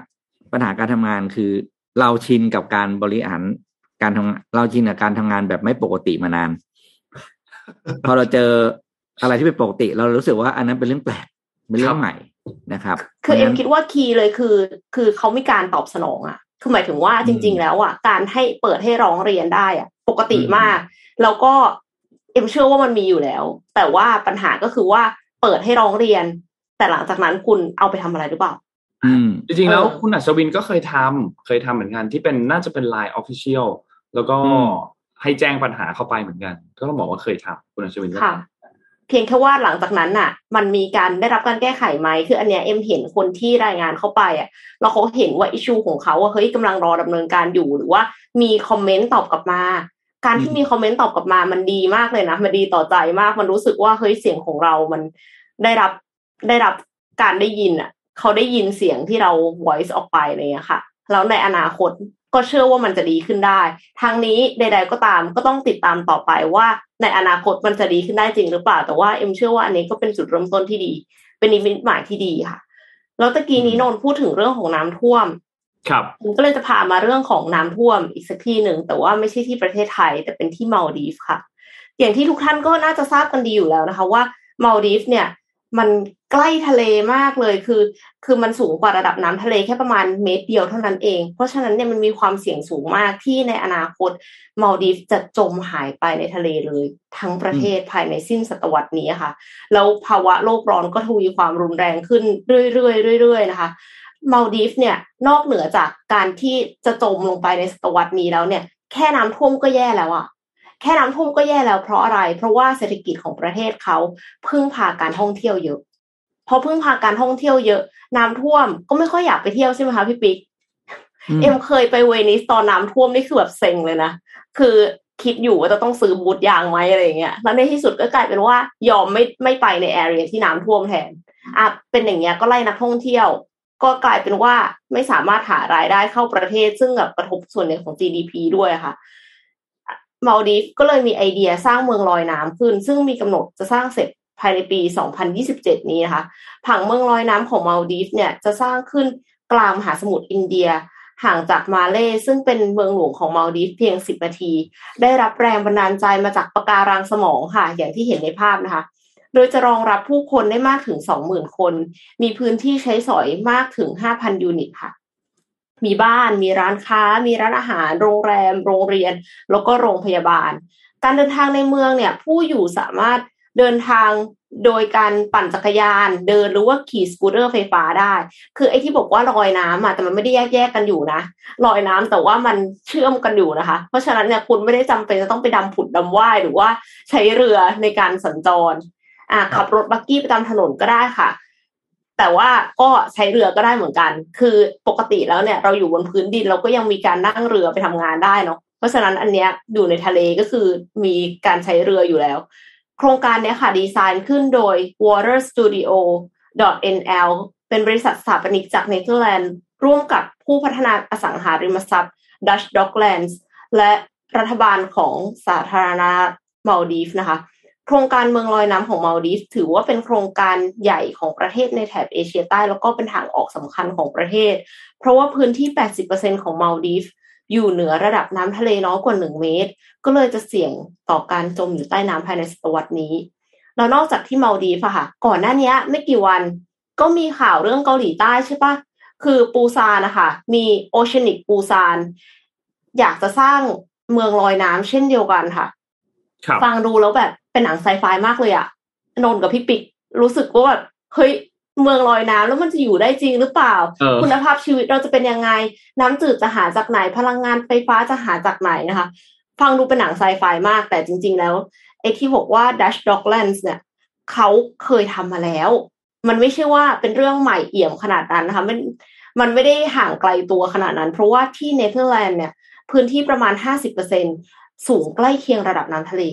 ปัญหาการทำงานคือเราชินกับการบริหารการทำเราชินกับการทำงานแบบไม่ปกติมานาน พอเราเจออะไรที่เป็นปกติ เรารู้สึกว่าอันนั้นเป็นเรื่องแปลกเป็นเรื่องใหม่นะครับ คือเอ็มพราะฉะนั้นคิดว่าคีย์เลยคือ คือเขาไม่การตอบสนองอะคือหมายถึงว่าจริง ๆ แล้วอะการให้เปิดให้ร้องเรียนได้อะ ปกติมาก แล้วก็เอ็มเชื่อว่ามันมีอยู่แล้ว แต่ว่าปัญหาก็คือว่าเปิดให้ร้องเรียน แต่หลังจากนั้นคุณเอาไปทำอะไรหรือเปล่าอืมจริงๆแล้วเออคุณอัศวินก็เคยทำเคยทำเหมือนกันที่เป็นน่าจะเป็น Line Official แล้วก็อืมให้แจ้งปัญหาเข้าไปเหมือนกัน ก็ต้องบอกว่าเคยทำคุณอัศวินก็ค่ะทเพียงแค่ว่าหลังจากนั้นน่ะ มันมีการได้รับการแก้ไขไหมคืออันเนี้ยเอ็มเห็นคนที่รายงานเข้าไปอะแล้วเขาเห็นว่าอิชูของเขาอะเฮ้ยกำลังรอดำเนินการอยู่หรือว่ามีคอมเมนต์ตอบกลับมาการที่มีคอมเมนต์ตอบกลับมามันดีมากเลยนะ มันดีต่อใจมาก มันรู้สึกว่าเฮ้ยเสียงของเรามันได้รับ ได้รับการได้ยินอะ เขาได้ยินเสียงที่เรา voice ออกไปอะไรอย่างเงี้ยค่ะ แล้วในอนาคตก็เชื่อว่ามันจะดีขึ้นได้ ทางนี้ใด ๆก็ตามก็ต้องติดตามต่อไปว่า ในอนาคตมันจะดีขึ้นได้จริงหรือเปล่า แต่ว่าเอ็มเชื่อว่าอันนี้ก็เป็นจุดเริ่มต้นที่ดี เป็นนิมิตหมายที่ดีค่ะ แล้วตะกี้นี้นนท์พูดถึงเรื่องของน้ำท่วมำครับผมก็เลยจะพามาเรื่องของน้ำท่วมอีกสักที่หนึ่ง แต่ว่าไม่ใช่ที่ประเทศไทย แต่เป็นที่มาลดีฟค่ะ อย่างที่ทุกท่านก็น่าจะทราบกันดีอยู่แล้วนะคะ ว่ามาลดีฟเนี่ย มันใกล้ทะเลมากเลยคือ คือมันสูงกว่าระดับน้ำทะเลแค่ประมาณเมตรเดียวเท่านั้นเอง เพราะฉะนั้นเนี่ยมันมีความเสี่ยงสูงมากที่ในอนาคตมาลดีฟจะจมหายไปในทะเลเลยทั้งประเทศภายในสิ้นศตวรรษนี้ค่ะ แล้วภาวะโลกร้อนก็ทวีความรุนแรงขึ้นเรื่อยๆเรื่อยๆนะคะมาลดีฟเนี่ยนอกเหนือจากการที่จะจมลงไปในศตวรรษนี้แล้วเนี่ย แค่น้ำท่วมก็แย่แล้วอะ แค่น้ำท่วมก็แย่แล้วเพราะอะไร เพราะว่าเศรษฐกิจของประเทศเขาพึ่งพาการท่องเที่ยวเยอะพอพึ่งพาการท่องเที่ยวเยอะ น้ำท่วมก็ไม่ค่อยอยากไปเที่ยวใช่ไหมคะพี่ปิ๊กอืมเอ็มเคยไปเวนิสตอนน้ำท่วมนี่คือแบบเซ็งเลยนะคือคิดอยู่ว่าจะต้องซื้อบูทยางไหมอะไรอย่างเงี้ย แล้วในที่สุดก็กลายเป็นว่ายอมไม่ไม่ไปในแอเรียที่น้ำท่วมแทน อะ เป็นอย่างเงี้ยก็ไล่นักท่องเที่ยว ก็กลายเป็นว่าไม่สามารถหารายได้เข้าประเทศ ซึ่งแบบกระทบส่วนหนึ่งของ GDP ด้วยอะค่ะ มาลดีฟก็เลยมีไอเดียสร้างเมืองลอยน้ำขึ้น ซึ่งมีกำหนดจะสร้างเสร็จภายในปี 2027 นี้นะคะ ผังเมืองลอยน้ำของมาลดีฟเนี่ยจะสร้างขึ้นกลางมหาสมุทรอินเดีย ห่างจากมาเลซึ่งเป็นเมืองหลวงของมาลดีฟเพียง 10 นาที ได้รับแรงบันดาลใจมาจากปะการังสมองค่ะ อย่างที่เห็นในภาพนะคะ โดยจะรองรับผู้คนได้มากถึง 20,000 คน มีพื้นที่ใช้สอยมากถึง 5,000 ยูนิตค่ะ มีบ้าน มีร้านค้า มีร้านอาหาร โรงแรม โรงเรียน แล้วก็โรงพยาบาล การเดินทางในเมืองเนี่ย ผู้อยู่สามารถเดินทางโดยการปั่นจักรยาน เดินหรือว่าขี่สกูตเตอร์ไฟฟ้าได้ คือไอ้ที่บอกว่าลอยน้ำอะแต่มันไม่ได้แยกแยกกันอยู่นะลอยน้ำแต่ว่ามันเชื่อมกันอยู่นะคะ เพราะฉะนั้นเนี่ยคุณไม่ได้จำเป็นจะต้องไปดำผุดดำว่ายหรือว่าใช้เรือในการสัญจรอะขับรถบักกี้ไปตามถนนก็ได้ค่ะ แต่ว่าก็ใช้เรือก็ได้เหมือนกัน คือปกติแล้วเนี่ยเราอยู่บนพื้นดินเราก็ยังมีการนั่งเรือไปทำงานได้เนาะเพราะฉะนั้นอันเนี้ยอยู่ในทะเลก็คือมีการใช้เรืออยู่แล้ว โครงการนี้ค่ะดีไซน์ขึ้นโดย Water Studio NL เป็นบริษัทสถาปนิกจากเนเธอร์แลนด์ร่วมกับผู้พัฒนาอสังหาริมทรัพย์ Dutch Docklands และรัฐบาลของสาธารณรัฐมาลดีฟนะคะ ครงการเมืองลอยน้ำของมาลดีฟถือว่าเป็นโครงการใหญ่ของประเทศในแถบเอเชียใต้ แล้วก็เป็นทางออกสำคัญของประเทศ เพราะว่าพื้นที่ 80%ของมาลดีฟอยู่เหนือระดับน้ำทะเลน้อยกว่า 1 เมตร ก็เลยจะเสี่ยงต่อการจมอยู่ใต้น้ำภายในศตวรรษนี้แล้วนอกจากที่มาลดีฟอะค่ะ ก่อนหน้านี้ไม่กี่วันก็มีข่าวเรื่องเกาหลีใต้ใช่ปะคือปูซานนะคะมีโอเชียนิกปูซาน อยากจะสร้างเมืองลอยน้ำเช่นเดียวกันค่ะครับฟังดูแล้วแบบ เป็นหนังไซไฟมากเลยอะนนท์กับพี่ปิ๊กรู้สึกว่าแบบเฮ้ยเมืองลอยน้ำแล้วมันจะอยู่ได้จริงหรือเปล่าเออคุณภาพชีวิตเราจะเป็นยังไง น้ำจืดจะหาจากไหนพลังงานไฟฟ้าจะหาจากไหนนะคะ ฟังดูเป็นหนังไซไฟมากแต่จริง ๆ แล้วไอ้ที่บอกว่า Dutch Docklands เนี่ยเขาเคยทำมาแล้ว มันไม่ใช่ว่าเป็นเรื่องใหม่เอี่ยมขนาดนั้นนะคะมันมันไม่ได้ห่างไกลตัวขนาดนั้น เพราะว่าที่เนเธอร์แลนด์เนี่ย พื้นที่ประมาณ50%สูงใกล้เคียงระดับน้ำทะเล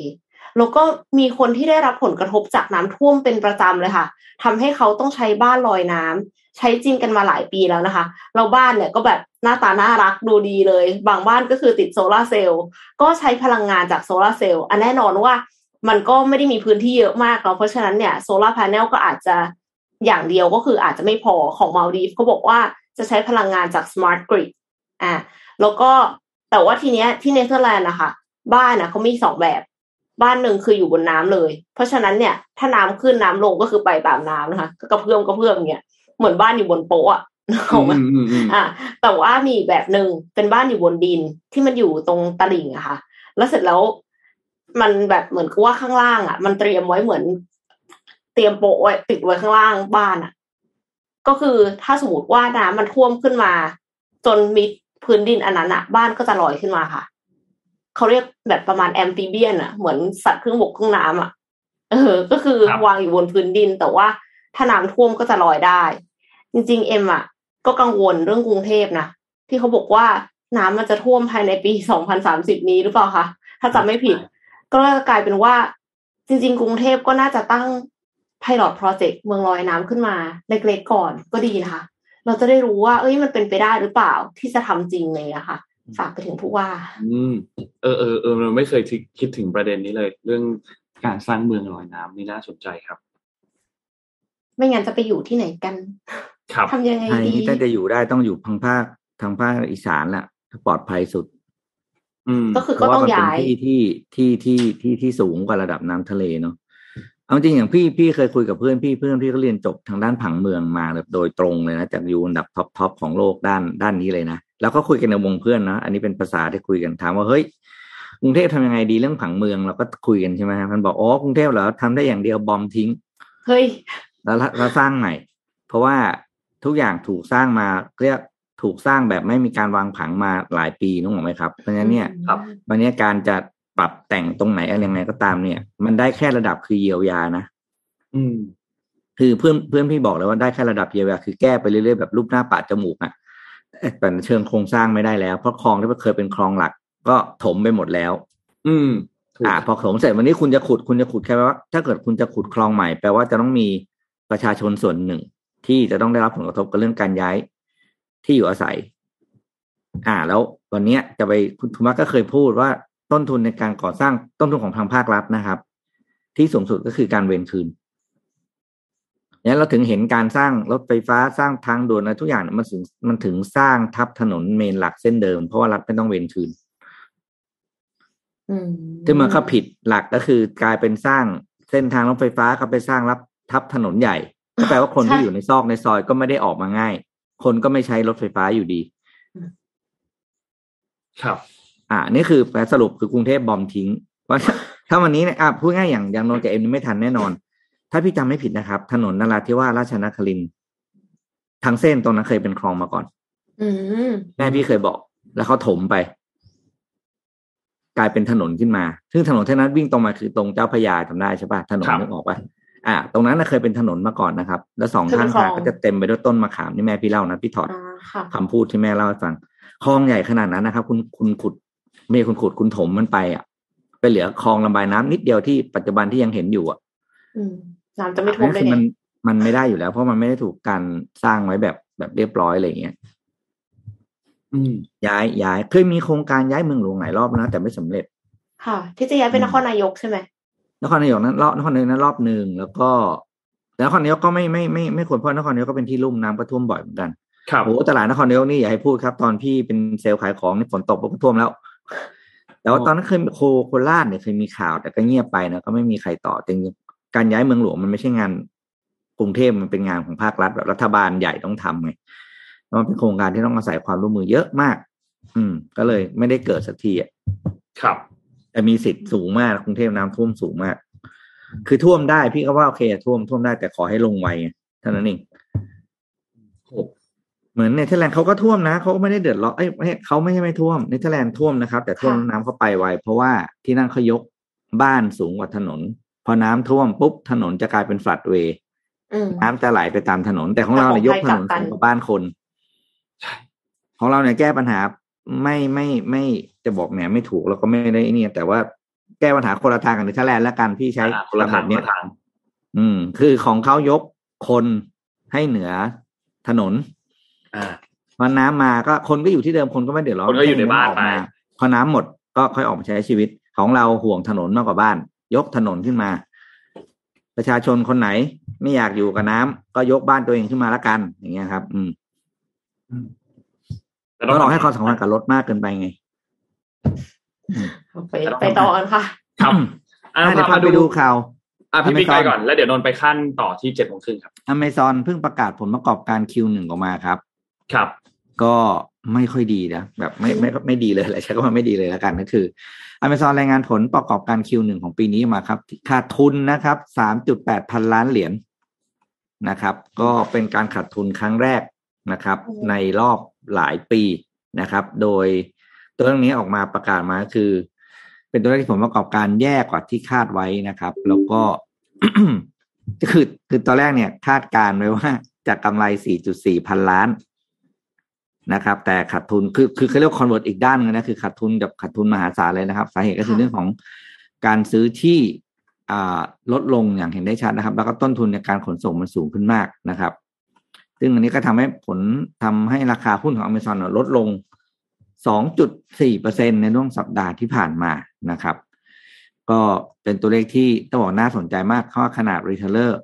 แล้วก็มีคนที่ได้รับผลกระทบจากน้ำท่วมเป็นประจำเลยค่ะทำให้เขาต้องใช้บ้านลอยน้ำใช้จริงกันมาหลายปีแล้วนะคะเราบ้านเนี่ยก็แบบหน้าตาน่ารักดูดีเลย บางบ้านก็คือติดโซลาร์เซลล์ก็ใช้พลังงานจากโซลาร์เซลล์อันแน่นอนว่ามันก็ไม่ได้มีพื้นที่เยอะมากเนาะเพราะฉะนั้นเนี่ย solar panel ก็อาจจะอย่างเดียวก็คืออาจจะไม่พอของมาลดีฟเขาบอกว่าจะใช้พลังงานจาก smart grid อะแล้วก็แต่ว่าทีเนี้ยที่เนเธอร์แลนด์นะคะบ้านนะเขามีสองแบบ บ้านหนึ่งคืออยู่บนน้ำเลย เพราะฉะนั้นเนี่ย ถ้าน้ำขึ้นน้ำลงก็คือไปตามน้ำนะคะก็กระเพื่อมกระเพื่อมอย่างเงี้ยเหมือนบ้านอยู่บนโป๊ะอะของมันอืมอืมอะแต่ว่ามีอีกแบบหนึ่งเป็นบ้านอยู่บนดินที่มันอยู่ตรงตลิ่งอะค่ะ แล้วเสร็จแล้วมันแบบเหมือนกับว่าข้างล่างอะมันเตรียมไว้เหมือน เตรียมโปะไว้ติดไว้ข้างล่างบ้านอะก็คือถ้าสมมติว่าน้ำมันท่วมขึ้นมา จนมิดพื้นดินอันนั้นอะบ้านก็จะลอยขึ้นมาค่ะ เขาเรียกแบบประมาณแอมฟิเบียนอะเหมือนสัตว์ครึ่งบกครึ่งน้ำอะเออ ก็คือครับวางอยู่บนพื้นดิน แต่ว่าถ้าน้ำท่วมก็จะลอยได้ จริง ๆ เอ็มอะก็กังวลเรื่องกรุงเทพนะที่เขาบอกว่าน้ำมันจะท่วมภายในปี2030นี้หรือเปล่าคะถ้าจำไม่ผิด ก็กลายเป็นว่า จริง ๆ กรุงเทพก็น่าจะตั้ง pilot project เมืองลอยน้ำขึ้นมา เล็กๆก่อนก็ดีนะคะ เราจะได้รู้ว่า เอ้ยมันเป็นไปได้หรือเปล่าที่จะทำจริงเลยอะค่ะ ฝากไปถึงผู้ว่า อืมเออเออเออเราไม่เคยคิดถึงประเด็นนี้เลย เรื่องการสร้างเมืองลอยน้ำนี่น่าสนใจครับ ไม่งั้นจะไปอยู่ที่ไหนกัน ครับทำยังไงไทยดีนี่ถ้าจะอยู่ได้ต้องอยู่ทางภาคทางภาคอีสานแหละปลอดภัยสุด อืมก็คือเพก็ราะว่าต้องมันเป็นย้ายที่ที่ที่ที่ที่ที่สูงกว่าระดับน้ำทะเลเนาะ เอาจริงอย่างพี่พี่เคยคุยกับเพื่อนพี่เพื่อนพี่ก็เรียนจบทางด้านผังเมืองมาแบบโดยตรงเลยนะจากอยู่อันดับท็อปท็อปของโลกด้านด้านนี้เลยนะแล้วก็คุยกันในวงเพื่อนนะอันนี้เป็นภาษาที่คุยกันถามว่าเฮ้ยกรุงเทพทำยังไงดีเรื่องผังเมืองเราก็คุยกันใช่ไหมมันบอกอ๋อกรุงเทพเหรอทำได้อย่างเดียวบอมทิ้งเฮ้ยแล้วแล้วสร้างใหม่ เพราะว่าทุกอย่างถูกสร้างมาเรียกถูกสร้างแบบไม่มีการวางผังมาหลายปีนึกออกไหมครับเพราะฉะนั้นเนี่ยครับวันนี้การจะ ปรับแต่งตรงไหนอะไรยังไงก็ตามเนี่ย มันได้แค่ระดับคือเยียวยานะอืม คือเพื่อนเพื่อนพี่บอกเลยว่าได้แค่ระดับเยียวยาคือแก้ไปเรื่อยๆแบบรูปหน้าปาดจมูกอะแต่เชิงโครงสร้างไม่ได้แล้ว เพราะคลองที่เคยเป็นคลองหลัก ก็ถมไปหมดแล้ว อืมถูกอ่าพอถมเสร็จวันนี้คุณจะขุดคุณจะขุดแค่ว่า ถ้าเกิดคุณจะขุดคลองใหม่แปลว่าจะต้องมีประชาชนส่วนหนึ่ง ที่จะต้องได้รับผลกระทบกับเรื่องการย้ายที่อยู่อาศัย อ่า แล้ววันเนี้ยจะไปคุณธุมักก็เคยพูดว่า ต้นทุนในการก่อสร้างต้นทุนของทางภาครัฐนะครับ ที่สูงสุดก็คือการเวรคืนเนี่ยเราถึงเห็นการสร้างรถไฟฟ้าสร้างทางด่วนอะไรทุกอย่างเนี่ยมันถึงมันถึงสร้างทับถนนเมนหลักเส้นเดิม เพราะว่ารัฐไม่ต้องเวนคืนอืมซึ่งมันก็ผิดหลักก็คือกลายเป็นสร้างเส้นทางรถไฟฟ้าก็ไปสร้างรับทับถนนใหญ่ก็แปลว่าคนที่อยู่ในซอกในซอยก็ไม่ได้ออกมาง่าย คนก็ไม่ใช้รถไฟฟ้าอยู่ดี ครับ อ่านี่คือสรุปคือกรุงเทพบอมทิ้งว่าถ้าวันนี้เนี่ยอะพูดง่ายอย่างอย่างนนท์กับเอ็มนี่ไม่ทันแน่นอน ถ้าพี่จำไม่ผิดนะครับ ถนนนราธิวาสราชนครินทร์ทั้งเส้นตรงนั้นเคยเป็นคลองมาก่อนอืมแม่พี่เคยบอก แล้วเขาถมไป กลายเป็นถนนขึ้นมา ซึ่งถนนเท่านั้นวิ่งตรงมาคือตรงเจ้าพระยาจำได้ใช่ปะถนนครับนึกออกปะอ่า ตรงนั้นน่ะเคยเป็นถนนมาก่อนนะครับ แล้วสองข้างทางก็จะเต็มไปด้วยต้นมะขามที่แม่พี่เล่านะพี่ถอดอ่าค่ะคำพูดที่แม่เล่าให้ฟังคลองใหญ่ขนาดนั้นนะครับ คุณคุณขุด ไม่ใช่คุณขุดคุณถมมันไปอะไปเหลือคลองระบายน้ำนิดเดียวที่ปัจจุบันที่ยังเห็นอยู่อะอืมน้ำจะไม่ท่วมนั่นได้คือไงมันมันไม่ได้อยู่แล้ว เพราะมันไม่ได้ถูกการสร้างไว้แบบแบบเรียบร้อยอะไรอย่างเงี้ยอืมย้ายย้ายเคยมีโครงการย้ายเมืองหลวงหลายรอบนะแต่ไม่สำเร็จ ค่ะ ที่จะย้ายเป็นนครนายกใช่ไหมนครนายกนั้นรอบนครนายกนั้นรอบหนึ่งแล้วก็แต่นครนายกก็ไม่ไม่ไม่ไม่ควรเพราะนครนายกก็เป็นที่ลุ่มน้ำก็ท่วมบ่อยเหมือนกันครับโอ้ตลาดนครนายกนี่อย่าให้พูดครับ ตอนพี่เป็นเซลล์ขายของนี่ฝนตกก็ท่วมแล้ว แต่ว่าตอนนั้นเคยโคโคราชเนี่ยเคยมีข่าว แต่ก็เงียบไปนะก็ไม่มีใครต่อจริงๆการย้ายเมืองหลวงมันไม่ใช่งานกรุงเทพมันเป็นงานของภาครัฐแบบรัฐบาลใหญ่ต้องทำไงแล้วมันเป็นโครงการที่ต้องอาศัยความร่วมมือเยอะมาก อืม ก็เลยไม่ได้เกิดสักทีอะครับ แต่มีสิทธิ์สูงมากกรุงเทพน้ำท่วมสูงมาก คือท่วมได้พี่ก็ว่าโอเคท่วมท่วมได้แต่ขอให้ลงไวไงเท่านั้นเองโอ้ เหมือนเนเธอร์แลนด์เขาก็ท่วมนะเขาก็ไม่ได้เดือดร้อนเอ้ยไม่ใช่เขาไม่ใช่ไม่ท่วมเนเธอร์แลนด์ท่วมนะครับ แต่ท่วมน้ำเขาไปไวเพราะว่าที่นั่นเขายกบ้านสูงกว่าถนน พอน้ำท่วมปุ๊บถนนจะกลายเป็น floodway อืมน้ำจะไหลไปตามถนน แต่ของเราเนี่ยยกถนนสูงกว่าบ้านคนของเราเนี่ยแก้ปัญหาไม่ไม่ไม่จะบอกเนี่ยไม่ถูกแล้วก็ไม่ได้เนี่ย แต่ว่าแก้ปัญหาคนละทางกับเนเธอร์แลนด์และกันพี่ใช้อ่าคนละทางแบบคเนี้นยละทางอืม คือของเขายกคนให้เหนือถนน อ่าพอน้ำมาก็คนก็อยู่ที่เดิมคนก็ไม่เดือดร้อนคนก็อยู่ในบ้านออกมไปพอน้ำหมดก็ค่อยออกมาใช้ชีวิตของเราห่วงถนนมากกว่าบ้าน ยกถนนขึ้นมา ประชาชนคนไหนไม่อยากอยู่กับน้ำก็ยกบ้านตัวเองขึ้นมาละกัน อย่างเงี้ยครับ อืมแต่แล้วเราให้ความสำคัญกับรถมากเกินไปไงไปไปต่อกันค่ะ ครับอ่าอะเดี๋ยวพาพามาไปดูดูข่าวอะพี่บิ๊กไป Amazon ก่อนแล้วเดี๋ยวนนท์ไปขั้นต่อที่เจ็ดโมงครึ่งครับอเมซอนเพิ่งประกาศผลประกอบการ Q1 ออกมาครับ ครับ ก็ไม่ค่อยดีนะ แบบไม่ไม่ไม่ดีเลยแหละใช้คำว่าไม่ดีเลยแล้วกันก็คือ Amazon รายงานผลประกอบการ Q1 ของปีนี้มาครับขาดทุนนะครับ3.8พันล้านเหรียญนะครับ ก็เป็นการขาดทุนครั้งแรกนะครับอืมในรอบหลายปีนะครับ โดยตัวเรื่องนี้ออกมาประกาศมาคือ เป็นตัวเลขที่ผลประกอบการแย่กว่าที่คาดไว้นะครับ แล้วก็คือคือตอนแรกเนี่ย คาดการณ์ไว้ว่าจะกำไร 4.4 พันล้าน นะครับ แต่ขาดทุนคือคือเขาเรียก convert อีกด้านหนึ่งนะคือขาดทุนกับขาดทุนมหาศาลเลยนะครับ สาเหตุก็คือค่ะเรื่องของการซื้อที่อ่าลดลงอย่างเห็นได้ชัดนะครับ แล้วก็ต้นทุนในการขนส่งมันสูงขึ้นมากนะครับ ซึ่งอันนี้ก็ทำให้ผลทำให้ราคาหุ้นของ Amazon เนี่ยลดลง 2.4%ในช่วงสัปดาห์ที่ผ่านมานะครับ ก็เป็นตัวเลขที่ต้องบอกน่าสนใจมากเพราะว่าขนาด retailer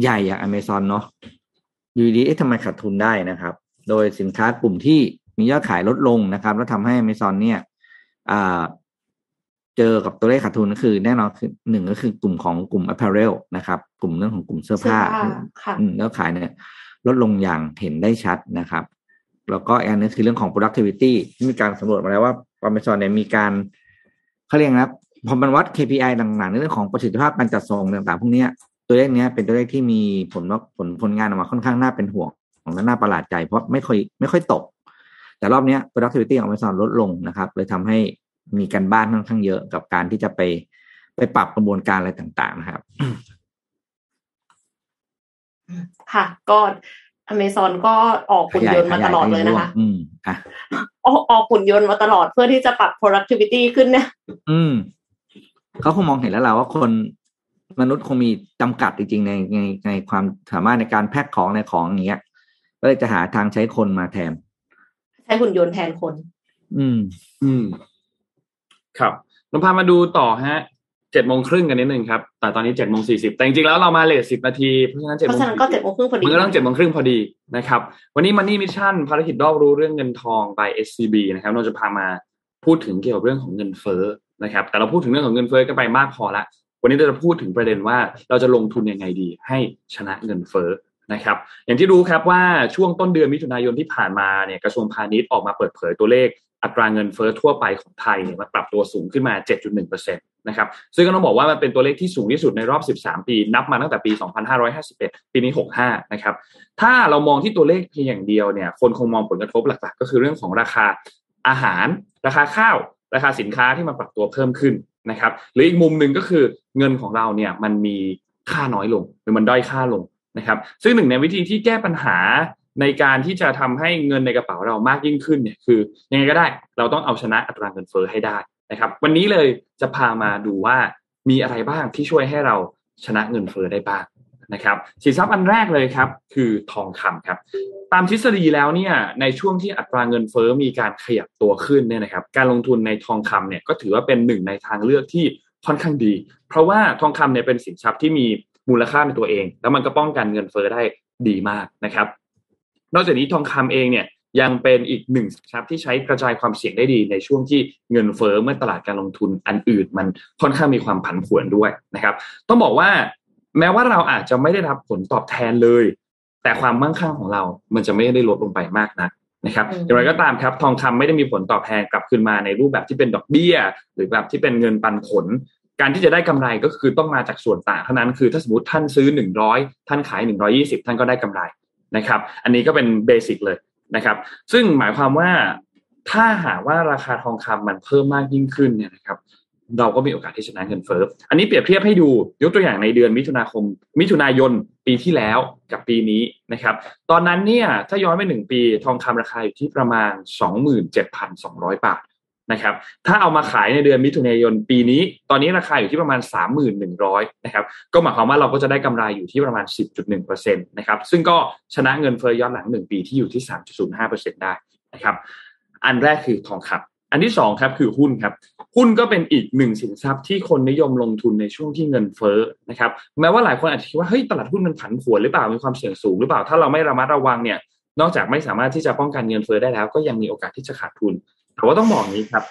ใหญ่อย่าง Amazon เนาะอยู่ดีๆเอ๊ะทำไมขาดทุนได้นะครับ โดยสินค้ากลุ่มที่มียอดขายลดลงนะครับ แล้วทำให้ Amazon เนี่ยอ่าเจอกับตัวเลขขาดทุนก็คือ แน่นอนคือหนึ่งก็คือกลุ่มของกลุ่ม apparel นะครับ กลุ่มเรื่องของกลุ่มเสื้อผ้าเสื้อผ้าค่ะอืมยอดขายเนี่ยลดลงอย่างเห็นได้ชัดนะครับ แล้วก็อีกอันนึงคือเรื่องของ productivity ที่มีการสำรวจมาแล้วว่า Amazon เนี่ยมีการเขาเรียกนะครับพอมันวัด KPI ต่างๆในเรื่องของประสิทธิภาพการจัดส่งต่างๆ พวกเนี้ยตัวเลขเนี้ยเป็นตัวเลขที่มีผลว่าผลผลงานออกมาค่อนข้างน่าเป็นห่วง ของและน่าประหลาดใจเพราะไม่ค่อยไม่ค่อยตก แต่รอบเนี้ย productivity ของ Amazon ลดลงนะครับเลยทำให้มีการบ้านค่อนข้างเยอะกับการที่จะไปไปปรับกระบวนการอะไรต่างๆนะครับ ค่ะ ก็อเมซอนก็ออกหุ่นยนต์มาตลอดเลยนะคะ อืมอะออกออกหุ่นยนต์มาตลอดเพื่อที่จะปรับ productivity ขึ้นเนี่ยอืมเขาคงมองเห็นแล้วแหละว่าคนมนุษย์คงมีจำกัดจริงๆในในในความสามารถในการแพ็คของในของอย่างเงี้ย ก็เลยจะหาทางใช้คนมาแทน ใช้หุ่นยนต์แทนคน อืม อืม ครับนนท์พามาดูต่อฮะเจ็ดโมงครึ่งกันนิดนึงครับ แต่ตอนนี้เจ็ดโมงสี่สิบแต่จริงๆแล้วเรามา late สิบนาที เพราะฉะนั้นเจ็ดเพโมราะงฉะนั้นก็เจ็ดโมงครึ่งพอดีมันก็ต้องเจ็ดโมงครึ่งพอดีนะครับ วันนี้ Money Mission ภารกิจรอบรู้เรื่องเงินทอง by SCB นะครับ เราจะพามาพูดถึงเกี่ยวกับเรื่องของเงินเฟ้อนะครับ แต่เราพูดถึงเรื่องของเงินเฟ้อกันไปมากพอละ วันนี้เราจะพูดถึงประเด็นว่าเราจะลงทุนยังไงดี ให้ชนะเงินเฟ้อ นะครับอย่างที่รู้ครับว่าช่วงต้นเดือนมิถุนายนที่ผ่านมาเนี่ยกระทรวงพาณิชย์ออกมาเปิดเผยตัวเลขอัตราเงินเฟ้อทั่วไปของไทยเนี่ยมันปรับตัวสูงขึ้นมา 7.1%นะครับซึ่งก็ต้องบอกว่ามันเป็นตัวเลขที่สูงที่สุดในรอบ 13 ปี นับมาตั้งแต่ปี 2551 ปีนี้ 65 นะครับถ้าเรามองที่ตัวเลขเพียงอย่างเดียวเนี่ยคนคงมองผลกระทบหลักๆ ก็คือเรื่องของราคาอาหาร ราคาข้าว ราคาสินค้าที่มันปรับตัวเพิ่มขึ้นนะครับหรืออีกมุมหนึ่งก็คือเงินของเราเนี่ยมันมีค่าน้อยลงหรือมันด้อยค่าลง นะครับ ซึ่งหนึ่งในวิธีที่แก้ปัญหาในการที่จะทำให้เงินในกระเป๋าเรามากยิ่งขึ้นเนี่ยคือยังไงก็ได้เราต้องเอาชนะอัตราเงินเฟ้อให้ได้นะครับ วันนี้เลยจะพามาดูว่ามีอะไรบ้างที่ช่วยให้เราชนะเงินเฟ้อได้บ้างนะครับสินทรัพย์อันแรกเลยครับ คือทองคำครับ ตามทฤษฎีแล้วเนี่ยในช่วงที่อัตราเงินเฟ้อมีการขยับตัวขึ้นเนี่ยนะครับ การลงทุนในทองคำเนี่ยก็ถือว่าเป็นหนึ่งในทางเลือกที่ค่อนข้างดี เพราะว่าทองคำเนี่ยเป็นสินทรัพย์ที่มี มูลค่าในตัวเอง แล้วมันก็ป้องกันเงินเฟ้อได้ดีมากนะครับ นอกจากนี้ทองคำเองเนี่ยยังเป็นอีกหนึ่งสินทรัพย์ที่ใช้กระจายความเสี่ยงได้ดีในช่วงที่เงินเฟ้อเมื่อตลาดการลงทุนอันอื่น มันค่อนข้างมีความผันผวนด้วยนะครับ ต้องบอกว่าแม้ว่าเราอาจจะไม่ได้รับผลตอบแทนเลย แต่ความมั่งคั่งของเรา มันจะไม่ได้ลดลงไปมากนะนะครับอืมอย่างไรก็ตามครับ ทองคำไม่ได้มีผลตอบแทนกลับคืนมาในรูปแบบที่เป็นดอกเบี้ย หรือแบบที่เป็นเงินปันผล การที่จะได้กำไรก็คือต้องมาจากส่วนต่างเท่านั้นคือถ้าสมมติท่านซื้อหนึ่งร้อยท่านขายหนึ่งร้อยี่สิบท่านก็ได้กำไรนะครับ อันนี้ก็เป็นเบสิกเลยนะครับ ซึ่งหมายความว่าถ้าหากว่าราคาทองคำมันเพิ่มมากยิ่งขึ้นเนี่ยนะครับเราก็มีโอกาสที่ชนะเงินเฟ้อ อันนี้เปรียบเทียบให้ดูยกตัวอย่างในเดือนมิถุนาคม มิถุนายนปีที่แล้วกับปีนี้นะครับ ตอนนั้นเนี่ยถ้าย้อนไปหนึ่งปีทองคำราคาอยู่ที่ประมาณ 27,200 บาท นะครับ ถ้าเอามาขายในเดือนมิถุนายนปีนี้ ตอนนี้ราคาอยู่ที่ประมาณ 3,100นะครับ ก็หมายความว่าเราก็จะได้กำไรอยู่ที่ประมาณ 10.1%นะครับ ซึ่งก็ชนะเงินเฟ้อย้อนหลัง 1 ปีที่อยู่ที่ 3.05%ได้นะครับ อันแรกคือทองคำอันที่สองครับคือหุ้นครับ หุ้นก็เป็นอีกหนึ่งสินทรัพย์ที่คนนิยมลงทุนในช่วงที่เงินเฟ้อนะครับ แม้ว่าหลายคนอาจจะคิดว่าเฮ้ยตลาดหุ้นมันผันผวนหรือเปล่า มีความเสี่ยงสูงหรือเปล่า ถ้าเราไม่ระมัดระวังเนี่ยนอกจากไม่สามารถที่จะป้องกันเงินเฟ้อได้แล้ว ก็ยังมีโอกาสที่จะขาดทุน แต่ว่าต้องบอกนี้ครับ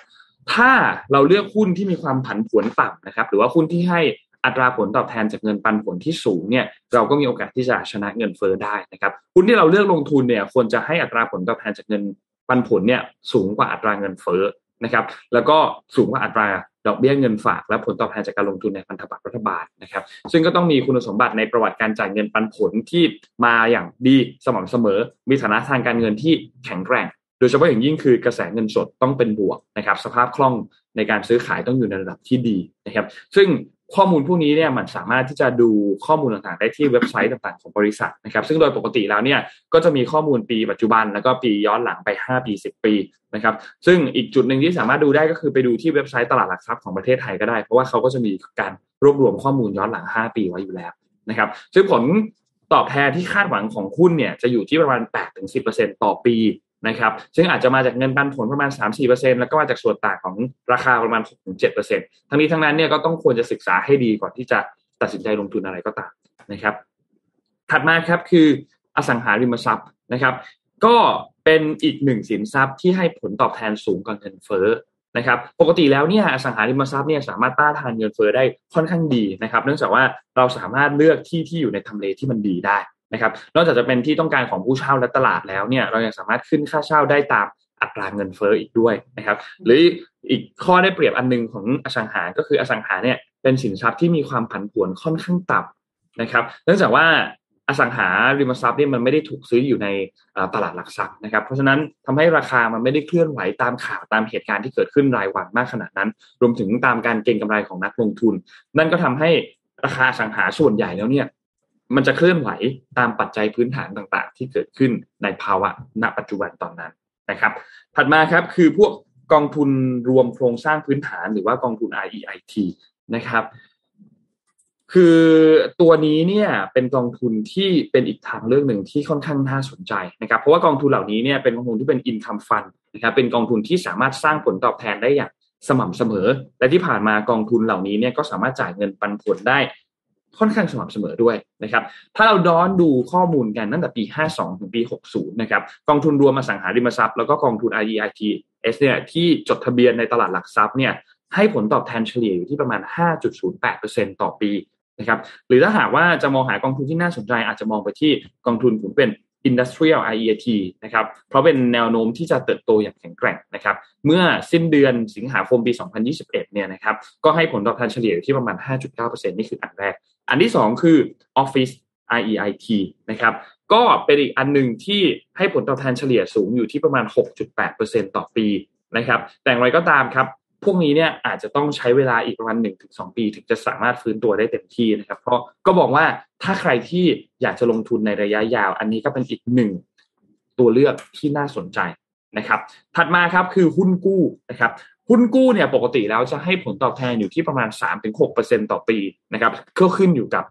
ถ้าเราเลือกหุ้นที่มีความผันผวนต่ำนะครับ หรือว่าหุ้นที่ให้อัตราผลตอบแทนจากเงินปันผลที่สูงเนี่ยเราก็มีโอกาสที่จะชนะเงินเฟ้อได้นะครับหุ้นที่เราเลือกลงทุนเนี่ยควรจะให้อัตราผลตอบแทนจากเงินปันผลเนี่ยสูงกว่าอัตราเงินเฟ้อนะครับ แล้วก็สูงกว่าอัตราดอกเบี้ยเงินฝากและผลตอบแทนจากการลงทุนในพันธบัตรรัฐบาลนะครับ ซึ่งก็ต้องมีคุณสมบัติในประวัติการจ่ายเงินปันผลที่มาอย่างดีสม่ำเสมอ มีฐานะทางการเงินที่แข็งแกร่ง โดยเฉพาะอย่างยิ่งคือกระแสเงินสดต้องเป็นบวกนะครับสภาพคล่องในการซื้อขายต้องอยู่ในระดับที่ดีนะครับซึ่งข้อมูลพวกนี้เนี่ยมันสามารถที่จะดูข้อมูลต่างๆได้ที่เว็บไซต์ต่างๆของบริษัทนะครับซึ่งโดยปกติแล้วเนี่ยก็จะมีข้อมูลปีปัจจุบันแล้วก็ปีย้อนหลังไป 5 ปี 10 ปีนะครับซึ่งอีกจุดหนึ่งที่สามารถดูได้ก็คือไปดูที่เว็บไซต์ตลาดหลักทรัพย์ของประเทศไทยก็ได้ เพราะว่าเขาก็จะมีการรวบรวมข้อมูลย้อนหลัง 5 ปีไว้อยู่แล้วนะครับซึ่งผลตอบแทนที่คาดหวังของหุ้นเนี่ยจะอยู่ที่ประมาณ 8-10%ต่อปี นะครับซึ่งอาจจะมาจากเงินปันผลประมาณ 3-4%แล้วก็มาจากส่วนต่างของราคาประมาณ 6-7%ทั้งนี้ทั้งนั้นเนี่ยก็ต้องควรจะศึกษาให้ดีก่อนที่จะตัดสินใจลงทุนอะไรก็ตามนะครับ ถัดมาครับคืออสังหาริมทรัพย์นะครับ ก็เป็นอีกหนึ่งสินทรัพย์ที่ให้ผลตอบแทนสูงกว่าเงินเฟ้อนะครับปกติแล้วเนี่ยอสังหาริมทรัพย์เนี่ยสามารถต้านทานเงินเฟ้อได้ค่อนข้างดีนะครับ เนื่องจากว่าเราสามารถเลือกที่ที่อยู่ในทำเลที่มันดีได้ นะครับนอกจากจะเป็นที่ต้องการของผู้เช่าและตลาดแล้วเนี่ยเรายังสามารถขึ้นค่าเช่าได้ตามอัตราเงินเฟ้ออีกด้วยนะครับ หรืออีกข้อได้เปรียบอันหนึงของอสังหา ก็คืออสังหาเนี่ยเป็นสินทรัพย์ที่มีความผันผวนค่อนข้างต่ำนะครับ เนื่องจากว่าอสังหาริมทรัพย์เนี่ยมันไม่ได้ถูกซื้ออยู่ในอ่าตลาดหลักทรัพย์นะครับ เพราะฉะนั้นทำให้ราคามันไม่ได้เคลื่อนไหวตามข่าวตามเหตุการณ์ที่เกิดขึ้นรายวันมากขนาดนั้น รวมถึงตามการเก็งกำไรของนักลงทุน นั่นก็ทำให้ราคาอสังหาส่วนใหญ่แล้วเนี่ย มันจะเคลื่อนไหวตามปัจจัยพื้นฐานต่างๆ ที่เกิดขึ้นในภาวะณปัจจุบันตอนนั้นนะครับ ถัดมาครับคือพวกกองทุนรวมโครงสร้างพื้นฐานหรือว่ากองทุน REIT นะครับ คือตัวนี้เนี่ยเป็นกองทุนที่เป็นอีกทางเลือกหนึ่งที่ค่อนข้างน่าสนใจนะครับ เพราะว่ากองทุนเหล่านี้เนี่ยเป็นกองทุนที่เป็น income fund นะครับ เป็นกองทุนที่สามารถสร้างผลตอบแทนได้อย่างสม่ำเสมอ และที่ผ่านมากองทุนเหล่านี้เนี่ยก็สามารถจ่ายเงินปันผลได้ ค่อนข้างสม่ำเสมอด้วยนะครับ ถ้าเราย้อนดูข้อมูลกันตั้งแต่ปี 52 ถึงปี 60 นะครับ กองทุนรวมมาสังหาริมทรัพย์แล้วก็กองทุน REITs เนี่ยที่จดทะเบียนในตลาดหลักทรัพย์เนี่ยให้ผลตอบแทนเฉลี่ยอยู่ที่ประมาณ 5.08%ต่อปีนะครับ หรือถ้าหากว่าจะมองหากองทุนที่น่าสนใจ อาจจะมองไปที่กองทุนผมเป็น Industrial IET นะครับ เพราะเป็นแนวโน้มที่จะเติบโตอย่างแข็งแกร่งนะครับ เมื่อสิ้นเดือนสิงหาคมปี 2021 เนี่ยนะครับ ก็ให้ผลตอบแทนเฉลี่ยอยู่ที่ประมาณ 5.9%นี่คืออันแรก อันที่2คือ Office IEIT นะครับก็เป็นอีกอันหนึ่งที่ให้ผลตอบแทนเฉลี่ยสูงอยู่ที่ประมาณ 6.8%ต่อปีนะครับ แต่อย่างไรก็ตามครับ พวกนี้เนี่ยอาจจะต้องใช้เวลาอีกประมาณ 1-2 ปี ถึงจะสามารถฟื้นตัวได้เต็มที่นะครับ เพราะก็บอกว่าถ้าใครที่อยากจะลงทุนในระยะยาว อันนี้ก็เป็นอีกหนึ่งตัวเลือกที่น่าสนใจนะครับ ถัดมาครับคือหุ้นกู้นะครับ หุ้นกู้เนี่ยปกติแล้วจะให้ผลตอบแทนอยู่ที่ประมาณ 3-6%ต่อปีนะครับก็ขึ้นอยู่กับ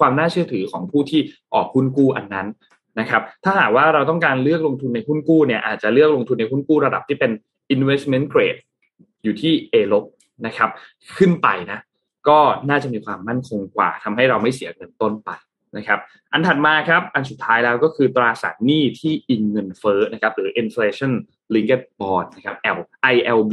ความน่าเชื่อถือของผู้ที่ออกหุ้นกู้อันนั้นนะครับ ถ้าหากว่าเราต้องการเลือกลงทุนในหุ้นกู้เนี่ยอาจจะเลือกลงทุนในหุ้นกู้ระดับที่เป็น investment grade อยู่ที่ A ลบนะครับ ขึ้นไปนะ ก็น่าจะมีความมั่นคงกว่าทำให้เราไม่เสียเงินต้นไปนะครับ อันถัดมาครับ อันสุดท้ายแล้วก็คือตราสารหนี้ที่อิงเงินเฟ้อนะครับ หรือ inflation linked bond นะครับ L ILB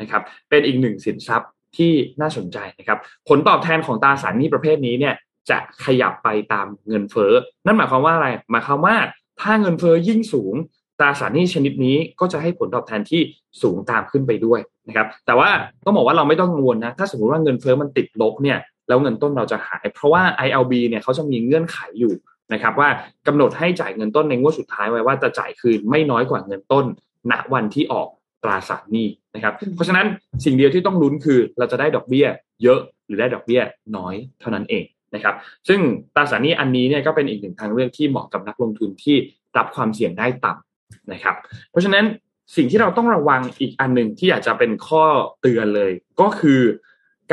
นะครับเป็นอีกหนึ่งสินทรัพย์ที่น่าสนใจนะครับผลตอบแทนของตราสารหนี้ประเภทนี้เนี่ยจะขยับไปตามเงินเฟ้อ นั่นหมายความว่าอะไร หมายความว่าถ้าเงินเฟ้อยิ่งสูง ตราสารหนี้ชนิดนี้ก็จะให้ผลตอบแทนที่สูงตามขึ้นไปด้วยนะครับ แต่ว่าต้องบอกว่าเราไม่ต้องกังวลนะ ถ้าสมมติว่าเงินเฟ้อมันติดลบเนี่ยแล้วเงินต้นเราจะหาย เพราะว่า ILB เนี่ยเขาจะมีเงื่อนไขอยู่นะครับว่ากำหนดให้จ่ายเงินต้นในงวดสุดท้ายไว้ว่าจะจ่ายคืนไม่น้อยกว่าเงินต้น ณวันที่ออกตราสารหนี้นะครับ เพราะฉะนั้นสิ่งเดียวที่ต้องลุ้นคือเราจะได้ดอกเบี้ย เยอะหรือได้ดอกเบี้ยน้อยเท่านั้นเองนะครับ ซึ่งตราสารหนี้อันนี้เนี่ยก็เป็นอีกหนึ่งทางเลือกที่เหมาะกับนักลงทุนที่รับความเสี่ยงได้ต่ำนะครับ เพราะฉะนั้นสิ่งที่เราต้องระวังอีกอันหนึ่งที่อาจจะเป็นข้อเตือนเลย ก็คือ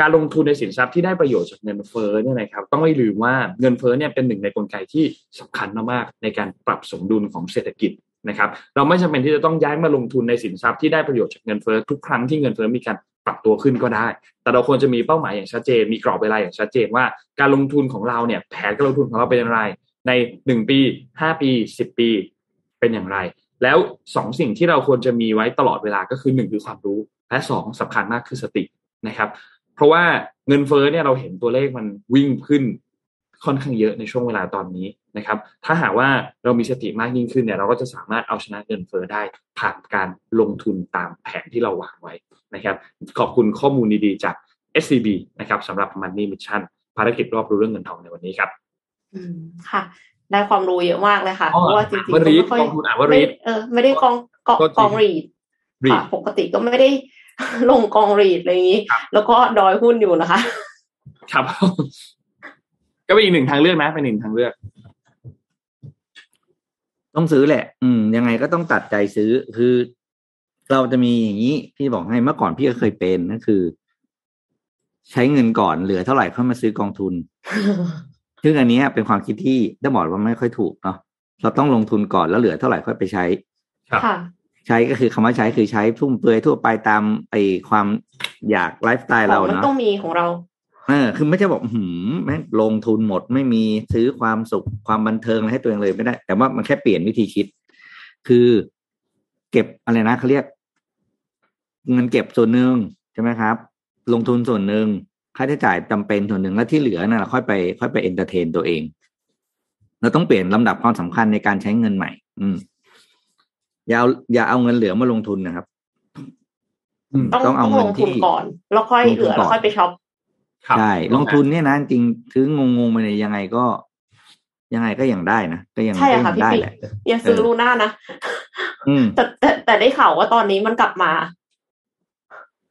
การลงทุนในสินทรัพย์ที่ได้ประโยชน์จากเงินเฟ้อเนี่ยนะครับต้องไม่ลืมว่าเงินเฟ้อเนี่ยเป็นหนึ่งในกลไกที่สำคัญมากๆในการปรับสมดุลของเศรษฐกิจ นะครับ เราไม่จำเป็นที่จะต้องย้ายมาลงทุนในสินทรัพย์ที่ได้ประโยชน์จากเงินเฟ้อทุกครั้งที่เงินเฟ้อมีการปรับตัวขึ้นก็ได้ แต่เราควรจะมีเป้าหมายอย่างชัดเจน มีกรอบเวลาอย่างชัดเจนว่า การลงทุนของเราเนี่ย แผนการลงทุนของเราเป็นอย่างไร ในหนึ่งปีห้าปีสิบปีเป็นอย่างไร แล้วสองสิ่งที่เราควรจะมีไว้ตลอดเวลาก็คือหนึ่งคือความรู้ และสองสำคัญมากคือสตินะครับ เพราะว่าเงินเฟ้อเนี่ยเราเห็นตัวเลขมันวิ่งขึ้นค่อนข้างเยอะในช่วงเวลาตอนนี้ นะครับถ้าหากว่าเรามีสติมากยิ่งขึ้นเนี่ยเราก็จะสามารถเอาชนะเงินเฟ้อได้ผ่านการลงทุนตามแผนที่เราวางไว้นะครับขอบคุณข้อมูลดีๆจาก SCB นะครับสำหรับ Money Mission ภารกิจรอบรู้เรื่องเงินทองในวันนี้ครับอืมค่ะ ได้ความรู้เยอะมากเลยค่ะอ๋อเพราะว่าจริงๆวรีดไม่ค่อยกองทุนอ่านวรีดไม่เออไม่ได้กองกองโทษทีกองรีดรีค่ะปกติก็ไม่ได้ลงกองรีดอะไรอย่างนี้ครับแล้วก็ดอยหุ้นอยู่นะคะ ครับ ก็เป็นอีกหนึ่งทางเลือกนะเป็นหนึ่งทางเลือก ต้องซื้อแหละ อืม ยังไงก็ต้องตัดใจซื้อ คือ เราจะมีอย่างนี้ พี่บอกให้เมื่อก่อนพี่ก็เคยเป็นนั่นคือ ใช้เงินก่อนเหลือเท่าไหร่ค่อยมาซื้อกองทุน ซึ่งอันเนี้ยเป็นความคิดที่ต้องบอกว่าไม่ค่อยถูกเนาะ เราต้องลงทุนก่อนแล้วเหลือเท่าไหร่ค่อยไปใช้ครับค่ะใช้ก็คือคำว่าใช้คือใช้ฟุ่มเฟือยทั่วไปตามไอ้ความอยากไลฟ์สไตล์เราของมันเนาะต้องมีของเรา เออคือไม่ใช่บอกหืมแม่งลงทุนหมดไม่มีซื้อความสุขความบันเทิงอะไรให้ตัวเองเลยไม่ได้ แต่ว่ามันแค่เปลี่ยนวิธีคิด คือเก็บอะไรนะเขาเรียก เงินเก็บส่วนหนึ่งใช่ไหมครับ ลงทุนส่วนหนึ่งค่าใช้จ่ายจำเป็นส่วนหนึ่งแล้วที่เหลือนั่นเราค่อยไป ค่อยไป entertain ตัวเอง เราต้องเปลี่ยนลำดับความสำคัญในการใช้เงินใหม่ อืมอย่าเอาอย่าเอาเงินเหลือมาลงทุนนะครับอืมต้องต้องเอาต้องเงิลนงทุนที่ก่อน แล้วค่อยลงทุนเหลือก่อนแล้วค่อยไปช็อปครับ ใช่ลงทุนเนี่ยนะจริงซื้องงงๆไปเนี่ยยังไงก็ ยังไงก็ยังได้นะก็ยังใช่ก็อะยัค่ะงพี่ได้ปิ๊กแหละอย่าซื้อเออลูน่านะอืมแต่แต่แต่ได้ข่าวว่าตอนนี้มันกลับมา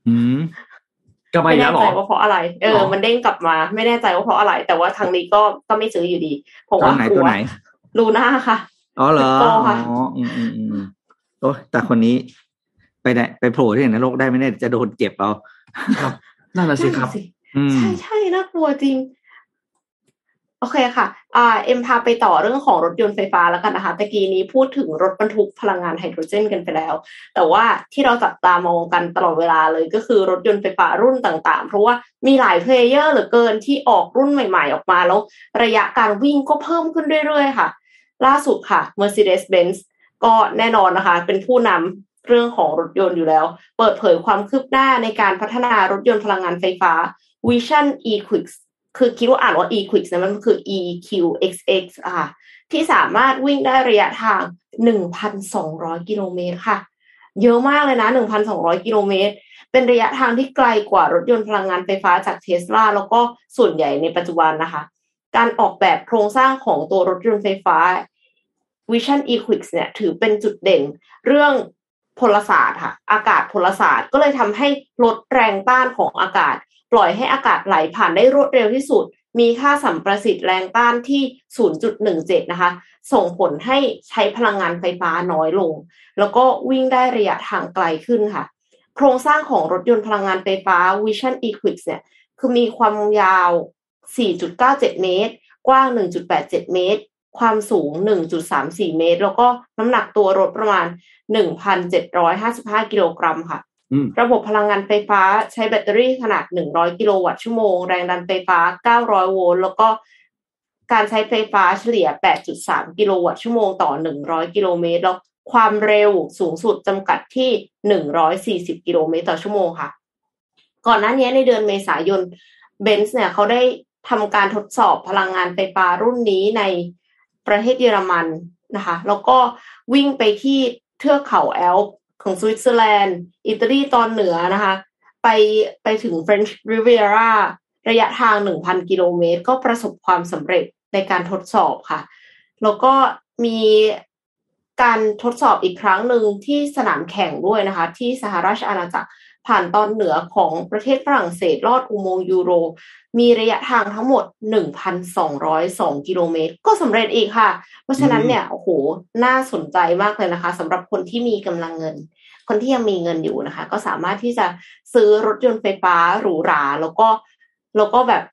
อืมก็ไม่ไม่แล้แน่วหรใจอว่าเพราะอะไรเอหรออ มันเด้งกลับมา ไม่แน่ใจว่าเพราะอะไร แต่ว่าทางนี้ก็ก็ไม่ซื้ออยู่ดีเพราะตัวว่าไหนกลัตัววไหนลูน่าค่ะอ๋อเหรอคริปโตค่ะอ๋ออืมอืมอืมอืมโอ้แต่คนนี้ ไปไหนไปโผล่ที่ไหนนรกได้ไหมเนี่ยจะโดนเจ็บเอาครับนั่นแหละสิครับนั่นสิอืม ใช่ใช่น่ากลัวจริง โอเคค่ะอ่าเอ็มพาไปต่อเรื่องของรถยนต์ไฟฟ้าแล้วกันนะคะตะกี้นี้พูดถึงรถบรรทุกพลังงานไฮโดรเจนกันไปแล้ว แต่ว่าที่เราจับตามองกันตลอดเวลาเลยก็คือรถยนต์ไฟฟ้ารุ่นต่าง ๆ เพราะว่ามีหลาย player เหลือเกินที่ออกรุ่นใหม่ ๆ ออกมาแล้ว ระยะการวิ่งก็เพิ่มขึ้นเรื่อยๆ ค่ะ ล่าสุดค่ะ Mercedes-Benz ก็แน่นอนนะคะ เป็นผู้นำเรื่องของรถยนต์อยู่แล้ว เปิดเผยความคืบหน้าในการพัฒนารถยนต์พลังงานไฟฟ้า Vision E-Quix คือคิดว่าอ่านว่า e-quix นะมันคือ eqxx อะที่สามารถวิ่งได้ระยะทาง 1,200 กิโลเมตรค่ะ เยอะมากเลยนะ 1,200 กิโลเมตร เป็นระยะทางที่ไกลกว่ารถยนต์พลังงานไฟฟ้าจากเทสลาแล้วก็ส่วนใหญ่ในปัจจุบันนะคะ การออกแบบโครงสร้างของตัวรถยนต์ไฟฟ้า Vision E-Quix เนี่ยถือเป็นจุดเด่นเรื่องพลศาสตร์ค่ะ อากาศพลศาสตร์ก็เลยทำให้ลดแรงต้านของอากาศ ล่อยให้อากาศไหลผ่านได้รวดเร็วที่สุด มีค่าสัมประสิทธิ์แรงต้านที่ 0.17 นะคะ ส่งผลให้ใช้พลังงานไฟฟ้าน้อยลง แล้วก็วิ่งได้ระยะทางไกลขึ้นค่ะ โครงสร้างของรถยนต์พลังงานไฟฟ้า Vision Equix เนี่ย คือมีความยาว 4.97 เมตร กว้าง 1.87 เมตร ความสูง 1.34 เมตร แล้วก็น้ำหนักตัวรถประมาณ 1,755 กิโลกรัมค่ะ ระบบพลังงานไฟฟ้าใช้แบตเตอรี่ขนาด 100 กิโลวัตต์ชั่วโมง แรงดันไฟฟ้า 900 โวลต์ แล้วก็การใช้ไฟฟ้าเฉลี่ย 8.3 กิโลวัตต์ชั่วโมงต่อ 100 กิโลเมตร แล้วความเร็วสูงสุดจำกัดที่ 140 กิโลเมตรต่อชั่วโมงค่ะ ก่อนหน้านี้ในเดือนเมษายนเบนซ์เนี่ยเขาได้ทำการทดสอบพลังงานไฟฟ้ารุ่นนี้ในประเทศเยอรมันนะคะ แล้วก็วิ่งไปที่เทือกเขาแอลป์ ของสวิตเซอร์แลนด์ อิตาลีตอนเหนือนะคะ ไปไปถึงเฟรนช์ริเวียร่าระยะทาง 1,000 กิโลเมตร ก็ประสบความสำเร็จในการทดสอบค่ะ แล้วก็มีการทดสอบอีกครั้งหนึ่งที่สนามแข่งด้วยนะคะ ที่สหราชอาณาจักร ผ่านตอนเหนือของประเทศฝรั่งเศสลอดอุโมงค์ยูโร มีระยะทางทั้งหมด 1,202 กิโลเมตร ก็สำเร็จอีกค่ะ เพราะฉะนั้นเนี่ยโอ้โหน่าสนใจมากเลยนะคะสำหรับคนที่มีกำลังเงิน คนที่ยังมีเงินอยู่นะคะ ก็สามารถที่จะซื้อรถยนต์ไฟฟ้าหรูหรา แล้วก็แล้วก็แบบ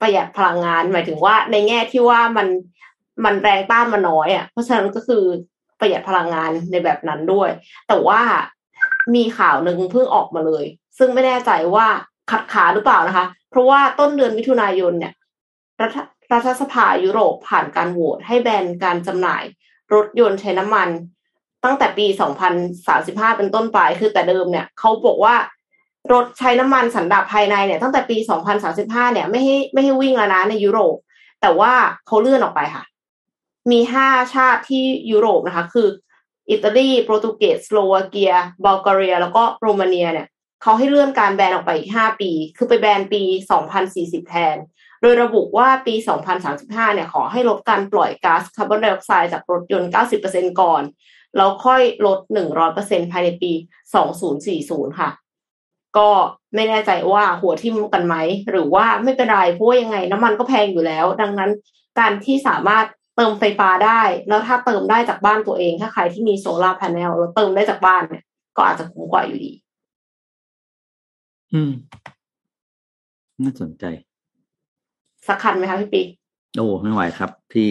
ประหยัดพลังงาน หมายถึงว่าในแง่ที่ว่ามันมันแรงต้านมันน้อยอะ่ะเพราะฉะนั้นก็คือประหยัดพลังงานในแบบนั้นด้วย แต่ว่า มีข่าวหนึ่งเพิ่งออกมาเลย ซึ่งไม่แน่ใจว่าขัดขาหรือเปล่านะคะ เพราะว่าต้นเดือนมิถุนายนเนี่ยรัฐรัฐสภายุโรปผ่านการโหวตให้แบนการจำหน่าย รถยนต์ใช้น้ำมัน ตั้งแต่ปี 2035 เป็นต้นไป คือแต่เดิมเนี่ยเขาบอกว่ารถใช้น้ำมันสันดาปภายในเนี่ย ตั้งแต่ปี 2035 เนี่ยไม่ให้ไม่ให้วิ่งแล้วนะในยุโรป แต่ว่าเขาเลื่อนออกไปค่ะ มีห้าชาติที่ยุโรปนะคะ คือ อิตาลีโปรตุเกสสโลวาเกียบัลแกเรีย แล้วก็โรมาเนียเนี่ยเขาให้เลื่อนการแบนออกไปอีก 5 ปี คือไปแบนปี 2040 แทน โดยระบุว่าปี 2035 เนี่ยขอให้ลดการปล่อยก๊าซคาร์บอนไดออกไซด์จากรถยนต์ 90%ก่อน แล้วค่อยลด 100%ภายในปี 2040 ค่ะ ก็ไม่แน่ใจว่าหัวทิ่มกันไหม หรือว่าไม่เป็นไรเพราะยังไงน้ำมันก็แพงอยู่แล้ว ดังนั้นการที่สามารถ เติมไฟฟ้าได้ แล้วถ้าเติมได้จากบ้านตัวเอง ถ้าใครที่มี solar panel แล้วเติมได้จากบ้านเนี่ยก็อาจจะคุ้มกว่าอยู่ดี อืม น่าสนใจ สักคันไหมคะพี่ปีโอ้ไม่ไหวครับ พี่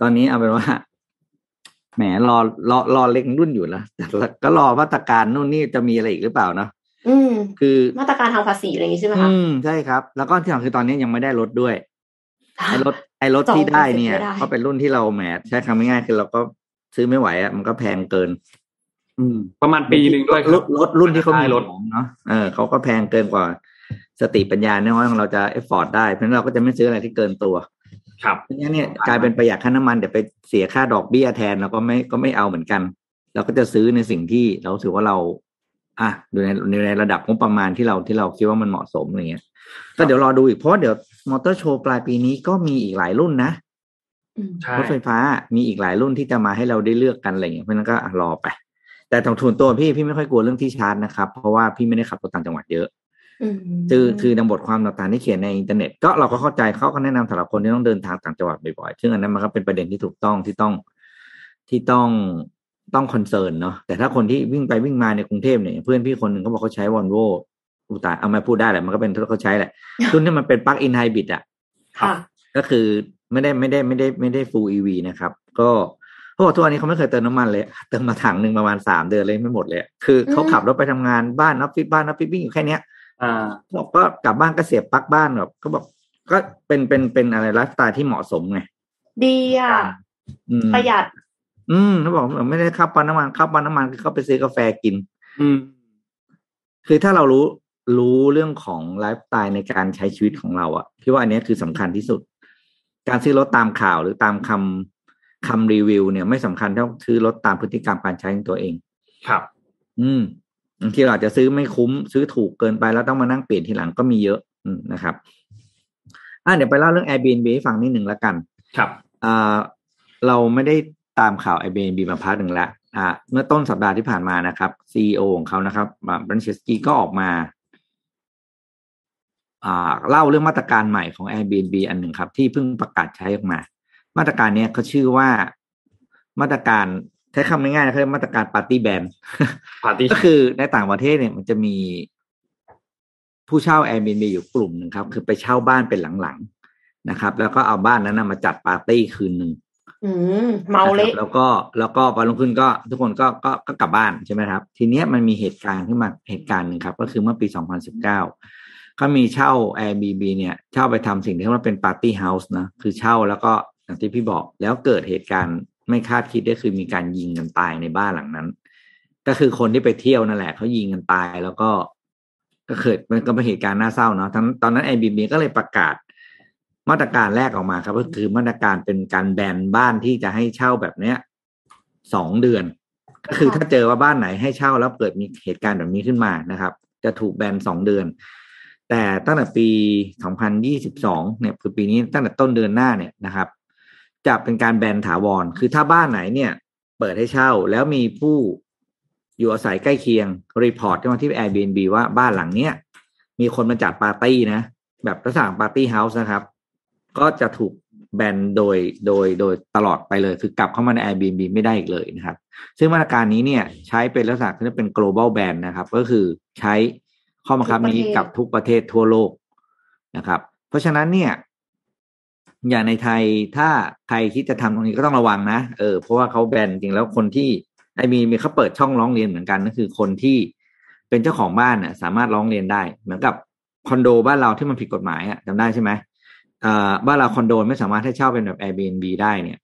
ตอนนี้เอาเป็นว่าแหมรอรอรอเล็กรุ่นอยู่แล้วแต่ก็รอมาตรการนู่นนี่จะมีอะไรอีกหรือเปล่าเนาะอืม คือมาตรการทางภาษีอะไรอย่างนี้ใช่ไหมคะอืมใช่ครับ แล้วก็ที่สำคัญคือตอนนี้ยังไม่ได้ลดด้วย ไอ้รถไอ้รถที่ได้เนี่ยก็เป็นรุ่นที่เราแหมใช้คำง่ายๆคือเราก็ซื้อไม่ไหวอะมันก็แพงเกิน อืม ประมาณปีหนึ่งด้วยรถรถรุ่นที่เขามีรถเนาะเออเขาก็แพงเกินกว่า สติปัญญาน้อยของเราจะ afford ได้เพราะนั้นเราก็จะไม่ซื้ออะไรที่เกินตัว ครับเพราะงั้นเนี่ยกลายเป็นประหยัดค่าน้ำมันเดี๋ยวไปเสียค่าดอกเบี้ยแทนเราก็ไม่ก็ไม่เอาเหมือนกัน เราก็จะซื้อในสิ่งที่เราถือว่าเรา อะดูในในระดับงบประมาณที่เราที่เราคิดว่ามันเหมาะสมอะไรเงี้ยก็เดี๋ยวรอดูอีกเพราะเดี๋ยว มอเตอร์โชว์ปลายปีนี้ก็มีอีกหลายรุ่นนะรถไฟฟ้ามีอีกหลายรุ่นที่จะมาให้เราได้เลือกกันอะไรอย่างเงี้ยเพราะนั้นก็รอไป แต่ทางทุนตัวพี่พี่ไม่ค่อยกลัวเรื่องที่ชาร์จนะครับ เพราะว่าพี่ไม่ได้ขับรถต่างจังหวัดเยอะคือคือดังบทความต่างๆที่เขียนในอินเทอร์เน็ตก็เราก็เข้าใจเขาก็แนะนำสำหรับคนที่ต้องเดินทางต่างจังหวัดบ่อยๆซึ่งอันนั้นมันก็เป็นประเด็นที่ถูกต้องที่ต้องที่ต้องต้อง concern เนาะแต่ถ้าคนที่วิ่งไปวิ่งมาในกรุงเทพเนี่ยเพื่อนพี่คนหนึ่งเขาบอกเขาใช้วอลโว อุ๊ตายเอามาพูดได้แหละมันก็เป็นที่เขาใช้แหละรุ่นที่มันเป็น plug-in hybrid อะก็คือไม่ได้ไม่ได้ไม่ได้ไม่ได้ full EV นะครับ ก็เขาบอกทุกวันนี้เขาไม่เคยเติมน้ำมันเลย เติมมาถังหนึ่งประมาณสามเดือนเลยไม่หมดเลย คือเขาขับรถไปทำงานบ้านออฟฟิศบ้านออฟฟิศวิ่งอยู่แค่เนี้ยอ่าบอกก็กลับบ้านก็เสียบปลั๊กบ้านแบบก็บอกก็เป็นเป็นเป็นอะไรไลฟ์สไตล์ที่เหมาะสมไงดีอะอืมประหยัด อืมเขาบอกไม่ได้เข้าปั๊มน้ำมันเข้าปั๊มน้ำมันคือเข้าไปซื้อกาแฟกิน อืม คือถ้าเรารู้ รู้เรื่องของไลฟ์สไตล์ในการใช้ชีวิตของเราอะพี่ว่าอันเนี้ยคือสำคัญที่สุด การซื้อรถตามข่าวหรือตามคำคำรีวิว เนี่ยไม่สำคัญเท่าซื้อรถตามพฤติกรรมการใช้ของตัวเอง ครับ อืมบางทีเราอาจจะซื้อไม่คุ้มซื้อถูกเกินไปแล้วต้องมานั่งเปลี่ยนทีหลังก็มีเยอะอืมนะครับอะเดี๋ยวไปเล่าเรื่อง Airbnb ให้ฟังนิดหนึ่งแล้วกัน ครับอ่าเราไม่ได้ตามข่าว Airbnb มาพักหนึ่งแล้วอ่าเมื่อต้นสัปดาห์ที่ผ่านมานะครับ CEO ของเขานะครับบรันเชสกี้ก็ออกมาอ่า เล่าเรื่องมาตรการใหม่ของ Airbnb อันหนึ่งครับ ที่เพิ่งประกาศใช้ออกมา มาตรการเนี้ยเขาชื่อว่ามาตรการใช้คำง่ายๆนะเขาเรียกมาตรการปาร์ตี้แบนปาร์ตี้ก็คือในต่างประเทศเนี่ยมันจะมีผู้เช่า Airbnb อยู่กลุ่มหนึ่งครับ คือไปเช่าบ้านเป็นหลังๆนะครับ แล้วก็เอาบ้านนั้นนะมาจัดปาร์ตี้คืนหนึ่งอืมเมาเละนะครับแล้วก็แล้วก็วันรุ่งขึ้นก็ทุกคนก็ก็ก็กลับบ้านใช่ไหมครับ ทีเนี้ยมันมีเหตุการณ์ขึ้นมาเหตุการณ์หนึ่งครับ ก็คือเมื่อปี2019เขามีเช่า Airbnb เนี่ย เช่าไปทำสิ่งที่เรียกว่าเป็นปาร์ตี้เฮาส์นะ คือเช่าแล้วก็อย่างที่พี่บอกแล้วเกิดเหตุการณ์ไม่คาดคิดก็คือมีการยิงกันตายในบ้านหลังนั้น ก็คือคนที่ไปเที่ยวนั่นแหละเขายิงกันตายแล้วก็ ก็เกิดมันก็เป็นเหตุการณ์น่าเศร้าเนาะทั้งตอนนั้น Airbnb ก็เลยประกาศมาตรการแรกออกมาครับ ก็คือมาตรการเป็นการแบนบ้านที่จะให้เช่าแบบเนี้ยสองเดือน ก็คือถ้าเจอว่าบ้านไหนให้เช่าแล้วเกิดมีเหตุการณ์แบบนี้ขึ้นมานะครับ จะถูกแบนสองเดือน แต่ตั้งแต่ปี 2022 เนี่ยคือปีนี้ตั้งแต่ต้นเดือนหน้าเนี่ยนะครับ จะเป็นการแบนถาวร คือถ้าบ้านไหนเนี่ย เปิดให้เช่า แล้วมีผู้อยู่อาศัยใกล้เคียง report เข้ามาที่ Airbnb ว่าบ้านหลังเนี้ยมีคนมาจัดปาร์ตี้นะ แบบลักษณะ party house นะครับ ก็จะถูกแบนโดยโดยโดยตลอดไปเลย คือกลับเข้ามาใน Airbnb ไม่ได้อีกเลยนะครับ ซึ่งมาตรการนี้เนี่ยใช้เป็นลักษณะที่เป็น global ban นะครับ ก็คือใช้ ข้อบังคับนี้กับทุกประเทศทั่วโลกนะครับ เพราะฉะนั้นเนี่ย อย่างในไทยถ้าใครคิดจะทำตรงนี้ก็ต้องระวังนะเออเพราะว่าเขาแบนจริงแล้วคนที่ไอมีมีเขาเปิดช่องร้องเรียนเหมือนกันก็คือคนที่เป็นเจ้าของบ้านเนี่ยสามารถร้องเรียนได้ เหมือนกับคอนโดบ้านเราที่มันผิดกฎหมายอะจำได้ใช่ไหมอ่าบ้านเราคอนโดไม่สามารถให้เช่าเป็นแบบ Airbnb ได้เนี่ย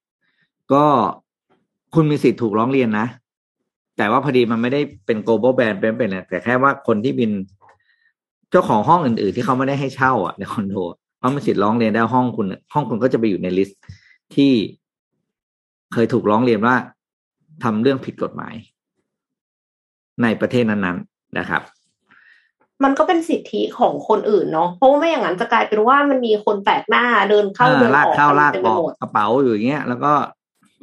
ก็คุณมีสิทธิ์ถูกร้องเรียนนะแต่ว่าพอดีมันไม่ได้เป็น global ban เป็นเป็นอะไรแต่แค่ว่าคนที่เป็น เจ้าของห้องอื่นๆ ที่เขาไม่ได้ให้เช่าอะในคอนโดเขามีสิทธิ์ร้องเรียนได้ห้องคุณ ห้องคุณก็จะไปอยู่ในลิสต์ที่เคยถูกร้องเรียนว่าทำเรื่องผิดกฎหมาย ในประเทศนั้นๆนะครับ มันก็เป็นสิทธิของคนอื่นเนาะเพราะว่าไม่อย่างนั้นจะกลายเป็นว่ามันมีคนแปลกหน้าเดินเข้าเดินลาอกอกเข้าลากเต็มอไปอกหมดกระเป๋าอยู่อย่างเงี้ยแล้วก็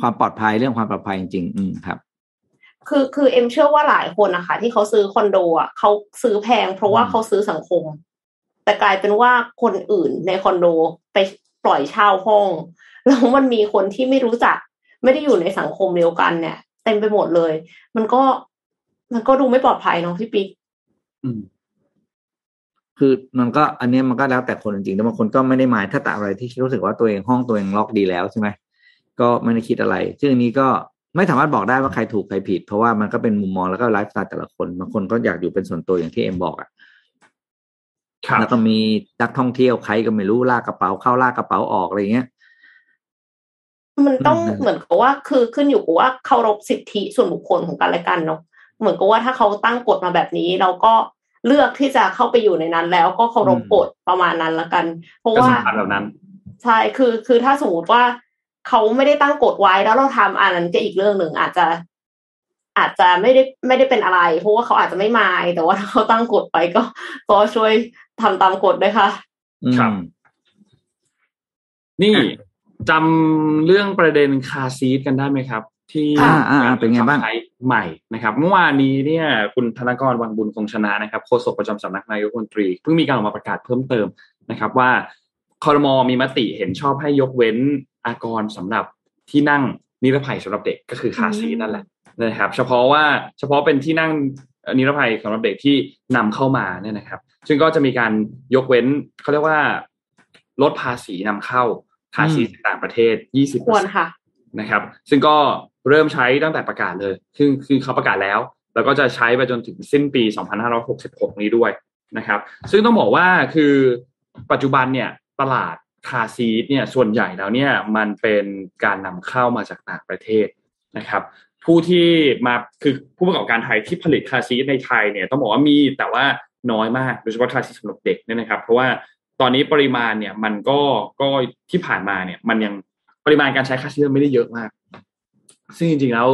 ความปลอดภัยเรื่องความปลอดภัยจริงๆ อืมครับ คือคือเอ็มเชื่อว่าหลายคนนะคะที่เขาซื้อคอนโดอะเขาซื้อแพง เพราะว่าเขาซื้อสังคม แต่กลายเป็นว่าคนอื่นในคอนโดไปปล่อยเช่าห้องแล้วมันมีคนที่ไม่รู้จัก ไม่ได้อยู่ในสังคมเดียวกันเนี่ยเต็มไปหมดเลย มันก็มันก็ดูไม่ปลอดภัยเนาะพี่ปิ๊กอืมคือมันก็อันนี้มันก็แล้วแต่คนจริงๆแต่บางคนก็ไม่ได้หมายถ้าแต่อะไรที่รู้สึกว่าตัวเองห้องตัวเองล็อกดีแล้วใช่ไหมก็ไม่ได้คิดอะไร ซึ่งอันนี้ก็ ไม่สามารถบอกได้ว่าใครถูกใครผิด เพราะว่ามันก็เป็นมุมมองแล้วก็ไลฟ์สไตล์แต่ละคนบางคนก็อยากอยู่เป็นส่วนตัวอย่างที่เอ็มบอกอะครับแล้วก็มีนักท่องเที่ยวใครก็ไม่รู้ลากกระเป๋าเข้าลากกระเป๋าออกอะไรเงี้ยมันต้องอืมเหมือนกับว่าคือขึ้นอยู่กับว่าเคารพสิทธิส่วนบุคคลของกันและกันเนาะเหมือนกับว่าถ้าเขาตั้งกฎมาแบบนี้ เราก็เลือกที่จะเข้าไปอยู่ในนั้น แล้วก็เคารพกฎประมาณนั้นละกัน เพราะก็ว่าสำคัญแบบนั้นใช่คือคือถ้าสมมติว่า เขาไม่ได้ตั้งกฎไว้แล้วเราทำอันนั้นก็อีกเรื่องหนึ่งอาจจะ อาจจะไม่ได้ไม่ได้เป็นอะไร เพราะว่าเขาอาจจะไม่มาย แต่ว่าถ้าเขาตั้งกฎไปก็ ก็ช่วยทำตามกฎด้วยค่ะอืมครับ นี่จำเรื่องประเด็นคาร์ซีทกันได้ไหมครับ ที่อ่าอ่าอ่าเป็นไงบ้างใช้ใหม่นะครับเมื่อวานนี้เนี่ย คุณธนกรวังบุญคงชนะนะครับโฆษกประจำสำนักนายกรัฐมนตรีเพิ่งมีการออกมาประกาศเพิ่มเติมนะครับ ว่าคอรมอมีมติเห็นชอบให้ยกเว้น อากรสำหรับที่นั่งนิรภัยสำหรับเด็กก็คือคาร์ซีทนั่นแหละนะครับ เฉพาะว่าเฉพาะเป็นที่นั่งนิรภัยสำหรับเด็กที่นำเข้ามาเนี่ยนะครับ ซึ่งก็จะมีการยกเว้นเขาเรียกว่าลดภาษีนำเข้าคาซีทต่างประเทศ 20ควรค่ะนะครับ ซึ่งก็เริ่มใช้ตั้งแต่ประกาศเลยซึ่งคือเขาประกาศแล้ว แล้วก็จะใช้ไปจนถึงสิ้นปี 2566 นี้ด้วยนะครับ ซึ่งต้องบอกว่าคือปัจจุบันเนี่ยตลาด คาซีทเนี่ยส่วนใหญ่แล้วเนี่ยมันเป็นการนำเข้ามาจากต่างประเทศนะครับ ผู้ที่มาคือผู้ประกอบการไทยที่ผลิตคาซีทในไทยเนี่ยต้องบอกว่ามีแต่ว่าน้อยมากโดยเฉพาะคาซีทสำหรับเด็กเนี่ยนะครับ เพราะว่าตอนนี้ปริมาณเนี่ยมันก็ก็ที่ผ่านมาเนี่ยมันยังปริมาณการใช้คาซีทไม่ได้เยอะมาก ซึ่งจริงๆแล้ว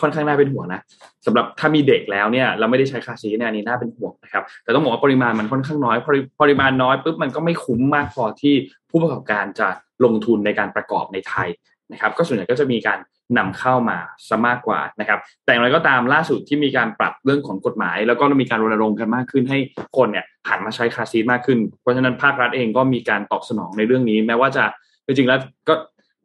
ค่อนข้างน่าเป็นห่วงนะสำหรับถ้ามีเด็กแล้วเนี่ยเราไม่ได้ใช้คาซีเนี่ยอันนี้น่าเป็นห่วงนะครับ แต่ต้องบอกว่าปริมาณมันค่อนข้างน้อยปริปริมาณน้อยปุ๊บมันก็ไม่คุ้มมากพอที่ผู้ประกอบการจะลงทุนในการประกอบในไทยนะครับ ก็ส่วนใหญ่ก็จะมีการนำเข้ามาซะมากกว่านะครับ แต่อย่างไรก็ตามล่าสุดที่มีการปรับเรื่องของกฎหมาย แล้วก็มีการรณรงค์กันมากขึ้นให้คนเนี่ยหันมาใช้คาซีมากขึ้น เพราะฉะนั้นภาครัฐเองก็มีการตอบสนองในเรื่องนี้ แม้ว่าจะจริงๆแล้วก็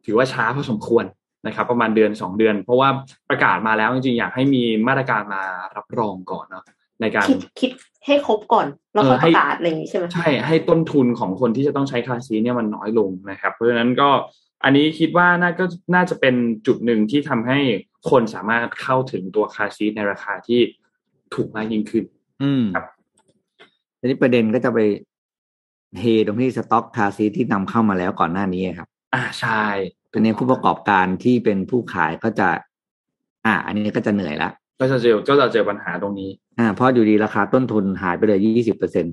ถือว่าช้าพอสมควร นะครับประมาณเดือนสองเดือน เพราะว่าประกาศมาแล้วจริงๆอยากให้มีมาตรการมารับรองก่อนเนาะในการคิดคิดให้ครบก่อนแล้วค่อยเออปให้ระกาศอะไรอย่างนี้ใช่ไหมใช่ให้ต้นทุนของคนที่จะต้องใช้คาซีเนี่ยมันน้อยลงนะครับ เพราะฉะนั้นก็อันนี้คิดว่าน่าก็น่าจะเป็นจุดหนึ่งที่ทำให้คนสามารถเข้าถึงตัวคาซีในราคาที่ถูกมากยิ่งขึ้น อืมครับทีนี้ประเด็นก็จะไปเทตรงที่สต็อกคาซีทที่นำเข้ามาแล้วก่อนหน้านี้ครับ อ่าใช่ ทีนี้ผู้ประกอบการที่เป็นผู้ขายก็จะ อ่า อันนี้ก็จะเหนื่อยละก็จะเจอก็จะเจอปัญหาตรงนี้ อ่าเพราะอยู่ดีราคาต้นทุนหายไปเลยยี่สิบเปอร์เซ็น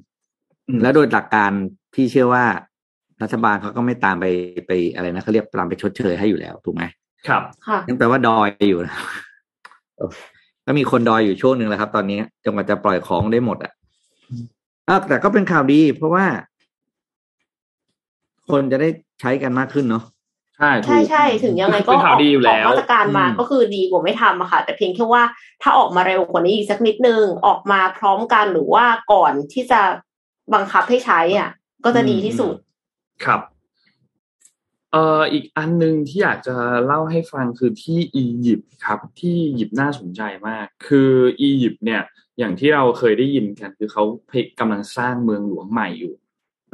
อืมแล้วโดยหลักการพี่เชื่อว่ารัฐบาลเขาก็ไม่ตามไปไปอะไรนะเขาเรียกตามไปชดเชยให้อยู่แล้วถูกไหมครับค่ะนั่นแปลว่าดอยอยู่นะก็มีคนดอยอยู่ช่วงหนึ่งแล้วครับ ตอนนี้จนกว่าจะปล่อยของได้หมดอะอะแต่ก็เป็นข่าวดี เพราะว่า คนจะได้ใช้กันมากขึ้นเนาะ ใช่ถูใช่กใช่ถึงยังไงก็เป็นข่าวดีอยู่แล้วกมาตรการมาอืมก็คือดีกว่าไม่ทำอะค่ะ แต่เพียงแค่ว่าถ้าออกมาเร็วกว่านี้อีกสักนิดนึงออกมาพร้อมกันหรือว่าก่อนที่จะบังคับให้ใช้อะ ก็จะดีที่สุด ครับเอ่ออีกอันหนึ่งที่อยากจะเล่าให้ฟังคือที่อียิปต์ครับ ที่อียิปต์น่าสนใจมาก คืออียิปต์เนี่ย อย่างที่เราเคยได้ยินกัน คือเขากำลังสร้างเมืองหลวงใหม่อยู่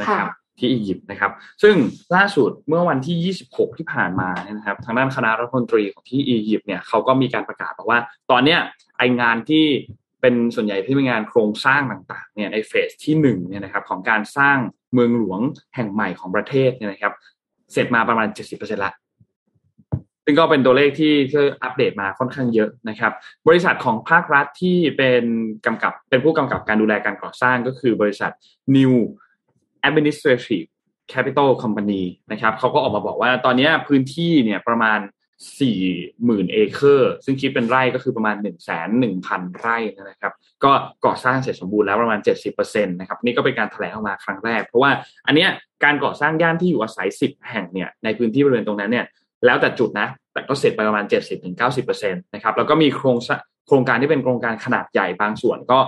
นะครับค่ะ ที่อียิปต์นะครับ ซึ่งล่าสุดเมื่อวันที่ 26 ที่ผ่านมาเนี่ยนะครับ ทางด้านคณะรัฐมนตรีของที่อียิปต์เนี่ยเขาก็มีการประกาศบอกว่า ตอนเนี้ยไองานที่เป็นส่วนใหญ่ที่เป็นงานโครงสร้างต่างๆเนี่ยในเฟสที่หนึ่งเนี่ยนะครับของการสร้างเมืองหลวงแห่งใหม่ของประเทศเนี่ยนะครับ เสร็จมาประมาณ 70%ละซึ่งก็เป็นตัวเลขที่ที่อัปเดตมาค่อนข้างเยอะนะครับ บริษัทของภาครัฐที่เป็นกำกับเป็นผู้กำกับการดูแลการก่อสร้างก็คือบริษัท New Administrative Capital Company นะครับเขาก็ออกมาบอกว่าตอนนี้พื้นที่เนี่ยประมาณ 40,000 เอเคอร์ ซึ่งคิดเป็นไร่ก็คือประมาณ 1 1 0 0 0ไร่นะครับ ก็ก่อสร้างเสร็จสมบูรณ์แล้วประมาณ 70%นะครับนี่ก็เป็นการแถลงออกมาครั้งแรก เพราะว่าอันเนี้ยการก่อสร้างย่านที่อยู่อาศัย 10 แห่งเนี่ยในพื้นที่บริเวณตรงนั้นเนี่ยแล้วแต่จุดนะ แต่ก็เสร็จไปประมาณ 70-90%นะครับแล้วก็มีโครงสร้างโครงการที่เป็นโครงการขนาดใหญ่บางส่วนก็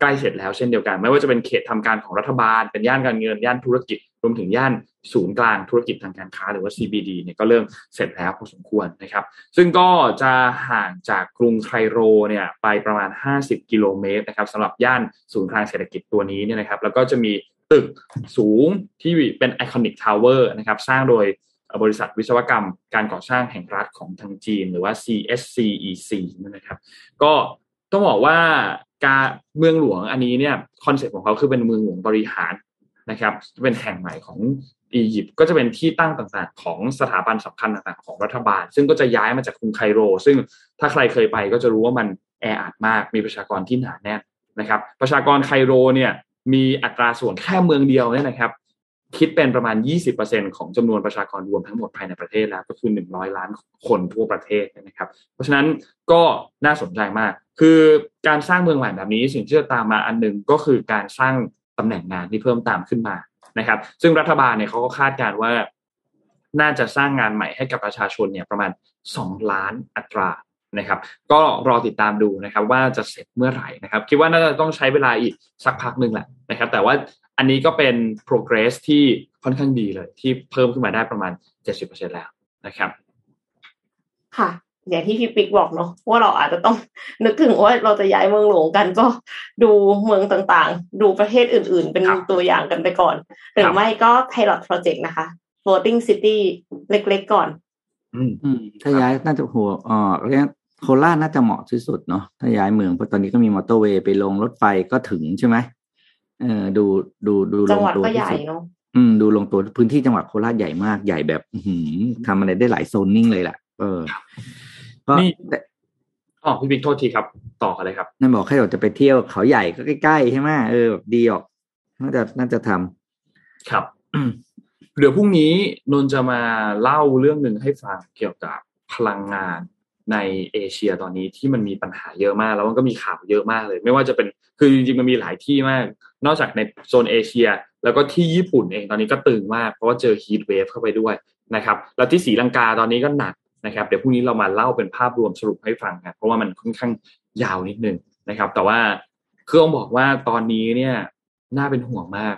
ใกล้เสร็จแล้วเช่นเดียวกัน ไม่ว่าจะเป็นเขตทำการของรัฐบาล เป็นย่านการเงินย่านธุรกิจ รวมถึงย่านศูนย์กลางธุรกิจทางการค้า หรือว่า CBD เนี่ยก็เริ่มเสร็จแล้วพอสมควรนะครับ ซึ่งก็จะห่างจากกรุงไคโรเนี่ยไปประมาณ 50 กิโลเมตรนะครับสำหรับย่านศูนย์กลางเศรษฐกิจตัวนี้เนี่ยนะครับ แล้วก็จะมีตึกสูงที่เป็น Iconic Tower นะครับสร้างโดยบริษัทวิศวกรรมการก่อสร้างแห่งรัฐของทางจีน หรือว่า CSCEC นะครับ ก็ ต้องบอกว่าการเมืองหลวงอันนี้เนี่ยคอนเซ็ปต์ของเขาคือเป็นเมืองหลวงบริหารนะครับเป็นแห่งใหม่ของอียิปต์ก็จะเป็นที่ตั้งต่างๆ ของสถาบันสำคัญต่างๆของรัฐบาล ซึ่งก็จะย้ายมาจากกรุงไคโร ซึ่งถ้าใครเคยไปก็จะรู้ว่ามันแออัดมากมีประชากรที่หนาแน่นนะครับ ประชากรไคโรเนี่ยมีอัตราส่วนแค่เมืองเดียวเนี่ยนะครับ คิดเป็นประมาณ 20%ของจำนวนประชากรรวมทั้งหมดภายในประเทศแล้วก็คือ 100 ล้านคนทั่วประเทศนะครับ เพราะฉะนั้นก็น่าสนใจมาก คือการสร้างเมืองใหม่แบบนี้สิ่งที่จะตามมาอันหนึ่งก็คือการสร้างตำแหน่งงานที่เพิ่มตามขึ้นมานะครับ ซึ่งรัฐบาลเนี่ยเขาก็คาดการณ์ว่าน่าจะสร้างงานใหม่ให้กับประชาชนเนี่ยประมาณ 2 ล้านอัตรานะครับ ก็รอติดตามดูนะครับว่าจะเสร็จเมื่อไหร่นะครับ คิดว่าน่าจะต้องใช้เวลาอีกสักพักหนึ่งแหละนะครับ แต่ว่า อันนี้ก็เป็น progress ที่ค่อนข้างดีเลย ที่เพิ่มขึ้นมาได้ประมาณ 70%แล้วนะครับค่ะ อย่างที่พี่ปิ๊กบอกเนาะว่าเราอาจจะต้องนึกถึงว่าเราจะย้ายเมืองหลวงกันก็ดูเมืองต่างๆ ดูประเทศอื่นๆ เป็นครับตัวอย่างกันไปก่อน หรืครัอบไม่ก็ pilot project นะคะ floating city เล็กๆก่อนอืมอืมถ้าย้ายน่าจะหัวอ่อเรียกโคราชน่าจะเหมาะที่สุดเนาะถ้าย้ายเมืองเพราะตอนนี้ก็มีมอเตอร์เวย์ไปลงรถไฟก็ถึงใช่ไหม เออดูดูดูลจังงหวัดตัวก็ใหที่ญ่สุดเนาะอืม ดูลงตัวพื้นที่จังหวัดโคราชใหญ่มากใหญ่แบบอื้อหือทำอะไรได้หลายโซนนิ่งเลยแหละเออ ก็นี่แต่อ๋อพี่บิ๊กโทษทีครับ ต่อกันเลยครับนั่นบอกให้เราจะไปเที่ยวเขาใหญ่ก็ใกล้ๆใช่ไหมเออแบบดีออกน่าจะน่าจะทำครับเดี๋ยวพรุ่งนี้นนท์จะมาเล่าเรื่องหนึ่งให้ฟังเกี่ยวกับพลังงานในเอเชียตอนนี้ที่มันมีปัญหาเยอะมาก แล้วมันก็มีข่าวเยอะมากเลย ไม่ว่าจะเป็นคือจริงๆมันมีหลายที่มาก นอกจากในโซนเอเชีย แล้วก็ที่ญี่ปุ่นเองตอนนี้ก็ตึงมาก เพราะว่าเจอฮีทเวฟเข้าไปด้วยนะครับแล้วที่ศรีลังกาตอนนี้ก็หนักนะครับเดี๋ยวพรุ่งนี้เรามาเล่าเป็นภาพรวมสรุปให้ฟังกันเพราะว่ามันค่อนข้างยาวนิดนึงนะครับ แต่ว่าคือต้องบอกว่าตอนนี้เนี่ยน่าเป็นห่วงมาก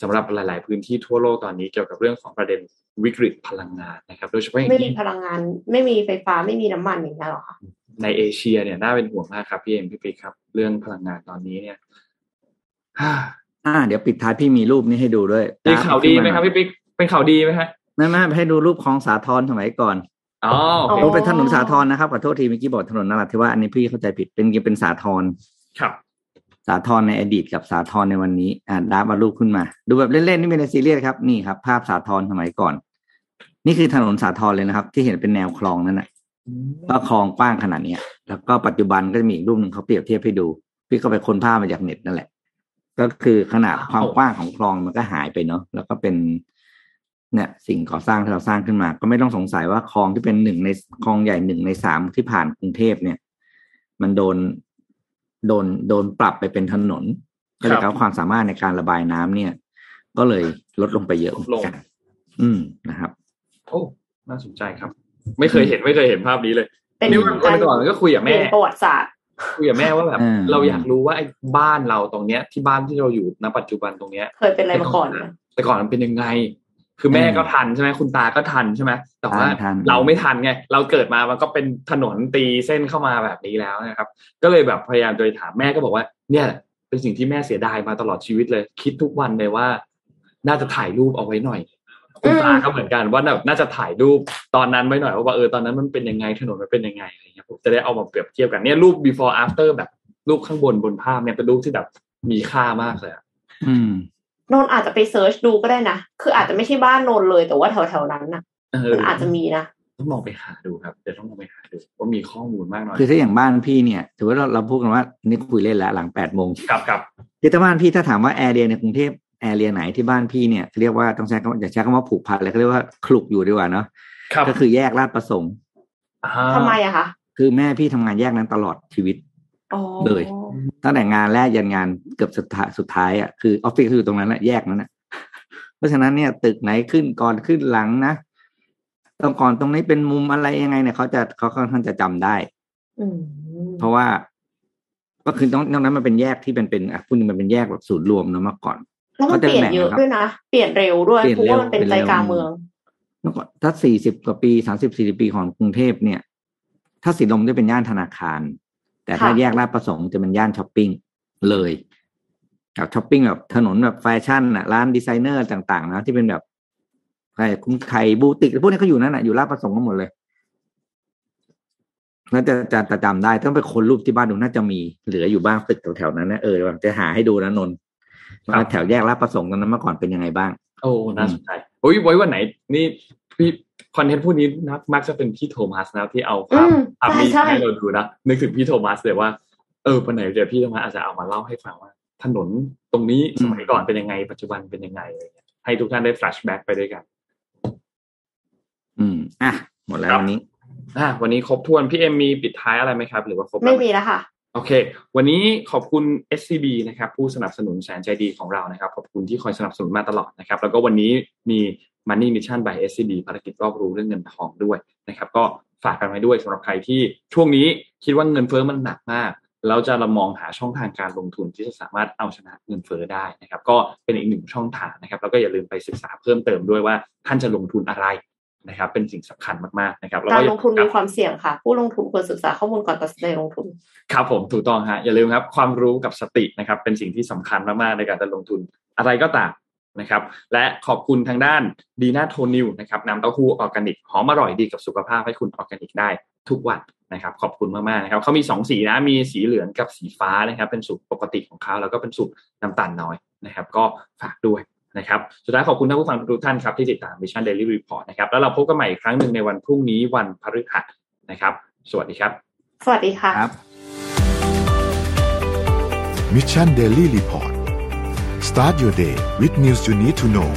สำหรับหลาย ๆ พื้นที่ทั่วโลกตอนนี้เกี่ยวกับเรื่องของประเด็นวิกฤตพลังงานนะครับ โดยเฉพาะอย่างไม่มียิ่งพลังงาน ไม่มีไฟฟ้าไม่มีน้ำมันอย่างเงี้ยหรอคะในเอเชียเนี่ยน่าเป็นห่วงมากครับพี่เอ็มพี่ปิ๊กครับ เรื่องพลังงานตอนนี้เนี่ยฮ่า อ่า เดี๋ยวปิดท้ายพี่มีรูปนี้ให้ดูด้วยมีข่าวดีไหมครับพี่ปิ๊กเป็นข่าวดีไหมฮะไม่ไม่ให้ดูรูปของสาทรสมัยก่อนอ๋อโอเคโอ้เป็นถนนสาทรนะครับขอโทษทีเมื่อกี้บอกถนนนราธิวาสอันนี้พี่เข้าใจผิดเป็นจริงๆเป็นสาทรครับ สาทรในอดีตกับสาทรในวันนี้ อ่าดาบมารูปขึ้นมา ดูแบบเล่นๆนี่ไม่ในซีเรียสครับนี่ครับ ภาพสาทรสมัยก่อน นี่คือถนนสาทรเลยนะครับ ที่เห็นเป็นแนวคลองนั่นนะก็คลองกว้างขนาดเนี้ยแล้วก็ปัจจุบันก็จะมีอีกรูปหนึ่งเขาเปรียบเทียบให้ดู พี่ก็ไปค้นภาพมาจากเน็ตนั่นแหละ ก็คือขนาดความกว้างของคลองมันก็หายไปเนาะแล้วก็เป็นเนี่ยสิ่งก่อสร้างที่เราสร้างขึ้นมา ก็ไม่ต้องสงสัยว่าคลองที่เป็นหนึ่งในคลองใหญ่หนึ่งในสามที่ผ่านกรุงเทพเนี่ย มันโดนโดนโดนปรับไปเป็นถนน ก็เลยครับกับความสามารถในการระบายน้ำเนี่ย ก็เลยลดลงไปเยอะเหมือนกันอืมนะครับ โอ้น่าสนใจครับ ไม่เคยเห็นไม่เคยเห็นภาพนี้เลยเป็นนี่วันวันก่อนก็คุยกับเรีแม่ยนประวัติศาสตร์ คุยกับแม่ว่าแบบเออเราอยากรู้ว่าไอ้บ้านเราตรงเนี้ย ที่บ้านที่เราอยู่ณปัจจุบันตรงเนี้ย เคยเป็นอะไรมาก่อนนะแต่ก่อนมันเป็นยังไง คือแม่ก็ทันใช่ไหมคุณตาก็ทันใช่ไหมแต่ว่าทันทันเราไม่ทันไงเราเกิดมามันก็เป็นถนนตีเส้นเข้ามาแบบนี้แล้วนะครับ ก็เลยแบบพยายามโดยถามแม่ก็บอกว่า เนี่ยแหละเป็นสิ่งที่แม่เสียดายมาตลอดชีวิตเลย คิดทุกวันเลยว่า น่าจะถ่ายรูปเอาไว้หน่อย คุณตาก็เหมือนกันว่าแบบน่าจะถ่ายรูปตอนนั้นไว้หน่อยว่าเออตอนนั้นมันเป็นยังไงถนนมันเป็นยังไงอะไรเงี้ยผมจะได้เอามาเปรียบเทียบกันเนี่ยรูป before after แบบรูปข้างบนบนภาพเนี่ยเป็นรูปที่แบบมีค่ามากเลยอะอืมนนท์อาจจะไปเซิร์ชดูก็ได้นะ คืออาจจะไม่ใช่บ้านนนท์เลยแต่ว่าแถวๆนั้นน่ะเออมันอาจจะมีนะต้องลองไปหาดูครับเดี๋ยวต้องลองไปหาดูว่ามีข้อมูลมากน้อยคือถ้าอย่างบ้านพี่เนี่ยถือว่าเราเราพูดกันว่านี่คุยเล่นแล้วหลังแปดโมงครับครับคือถ้าบ้านพี่ถ้าถามว่าแอร์เรียในกรุงเทพ แอร์เรียไหนที่บ้านพี่เนี่ยเรียกว่าต้องใช้คำว่าอย่าใช้คำว่าผูกพันเลยเขาเรียกว่าคลุกอยู่ดีกว่าเนาะครับก็คือแยกลาดประสงค์อ่าทำไมอะคะคือแม่พี่ทำงานแยกนั้นตลอดชีวิตอ๋อเลยตั้งแต่งานแรกยันงานเกือบสุดท้ายสุดท้ายอะคือออฟฟิศเขาอยู่ตรงนั้นแหละแยกนั้นแหละเพราะฉะนั้นเนี่ยตึกไหนขึ้นก่อนขึ้นหลังนะตรงก่อนตรงนี้เป็นมุมอะไรยังไงเนี่ยเขาจะเขาค่อนข้างจะจำได้ อืมเพราะว่า ก็คือตรงตรงนั้นมันเป็นแยกที่เป็นเป็นอะพูดถึงมันเป็นแยกแบบศูนย์รวมเนอะเมื่อก่อน แล้วมันเปลี่ยนเยอะด้วยนะ เปลี่ยนเร็วด้วยเปลี่ยนเพราะเร็วว่ามันเป็นใจกลางเมืองเมื่อก่อนถ้าสี่สิบกว่าปีสามสิบสี่สิบปีของกรุงเทพเนี่ย ถ้าสีลมจะเป็นย่านธนาคาร แต่ถ้าค่ะแยกราชประสงค์จะเป็นย่านช้อปปิ้งเลยแบบช้อปปิ้งแบบถนนแบบแฟชั่นอะร้านดีไซเนอร์ต่าง ๆ นะ ที่เป็นแบบใครคุ้มไทยบูติกพวกนี้เขาอยู่นั่นอะอยู่ราชประสงค์กันหมดเลยแล้วจะจะจะจำได้ต้องไปค้นรูปที่บ้านดูน่าจะมีเหลืออยู่บ้างตึกแถวๆนั้นนะเออแบบจะหาให้ดูนะนนท์ว่า แถวแยกราชประสงค์ตอนนั้นเมื่อก่อนเป็นยังไงบ้าง โอ้น่าสนใจโอ้ยไว้วันไหน นี่พี่ content พวกนี้นะมักจะเป็นพี่โทมัสนะที่เอาภาพอืมภาพนี้ใช่ใช่ให้เราดูนะนึกถึงพี่โทมัสเลยว่าเออวันไหนเดี๋ยวพี่โทมัสอาจจะเอามาเล่าให้ฟังว่า ถนนตรงนี้สมัยก่อนเป็นยังไง ปัจจุบันเป็นยังไงอะไรเงี้ยให้ทุกท่านได้ flashback ไปด้วยกัน อืมอะหมดแล้วครับวันนี้อะวันนี้ครบถ้วนพี่เอ็มมีปิดท้ายอะไรไหมครับ หรือว่าครบแล้วไม่มีแล้วค่ะ โอเค วันนี้ขอบคุณ SCB นะครับผู้สนับสนุนแสนใจดีของเรานะครับ ขอบคุณที่คอยสนับสนุนมาตลอดนะครับ แล้วก็วันนี้มี Money Mission by SCB ภารกิจรอบรู้เรื่องเงินทองด้วยนะครับ ก็ฝากกันไว้ด้วยสำหรับใครที่ช่วงนี้คิดว่าเงินเฟ้อมันหนักมากแล้วจะเรามองหาช่องทางการลงทุนที่จะสามารถเอาชนะเงินเฟ้อได้นะครับ ก็เป็นอีกหนึ่งช่องทางนะครับ แล้วก็อย่าลืมไปศึกษาเพิ่มเติมด้วยว่าท่านจะลงทุนอะไร นะครับเป็นสิ่งสำคัญมากๆนะครับแล้วการก็อย่ลงทุนมีความเสี่ยงค่ะ ผู้ลงทุนควรศึกษาข้อมูลก่อนตัดสินใจลงทุนครับผมถูกต้องฮะอย่าลืมครับความรู้กับสตินะครับเป็นสิ่งที่สำคัญมากๆในการจะลงทุนอะไรก็ตามนะครับและขอบคุณทางด้านดีน่าโทนิวนะครับน้ำเต้าหู้ออร์แกนิกหอมอร่อยดีกับสุขภาพให้คุณออร์แกนิกได้ทุกวันนะครับขอบคุณมากๆนะครับเขามี 2 สีนะมีสีเหลืองกับสีฟ้านะครับเป็นสูตรปกติของเขาแล้วก็เป็นสูตรน้ำตาลน้อยนะครับ ก็ฝากด้วย นะครับสุดท้ายขอบคุณท่านผู้ฟังทุกท่านครับที่ติดตาม Mission Daily Report นะครับแล้วเราพบกันใหม่อีกครั้งหนึ่งในวันพรุ่งนี้วันพฤหัสนะครับ สวัสดีครับ สวัสดีค่ะครับ Mission Daily Report start your day with news you need to know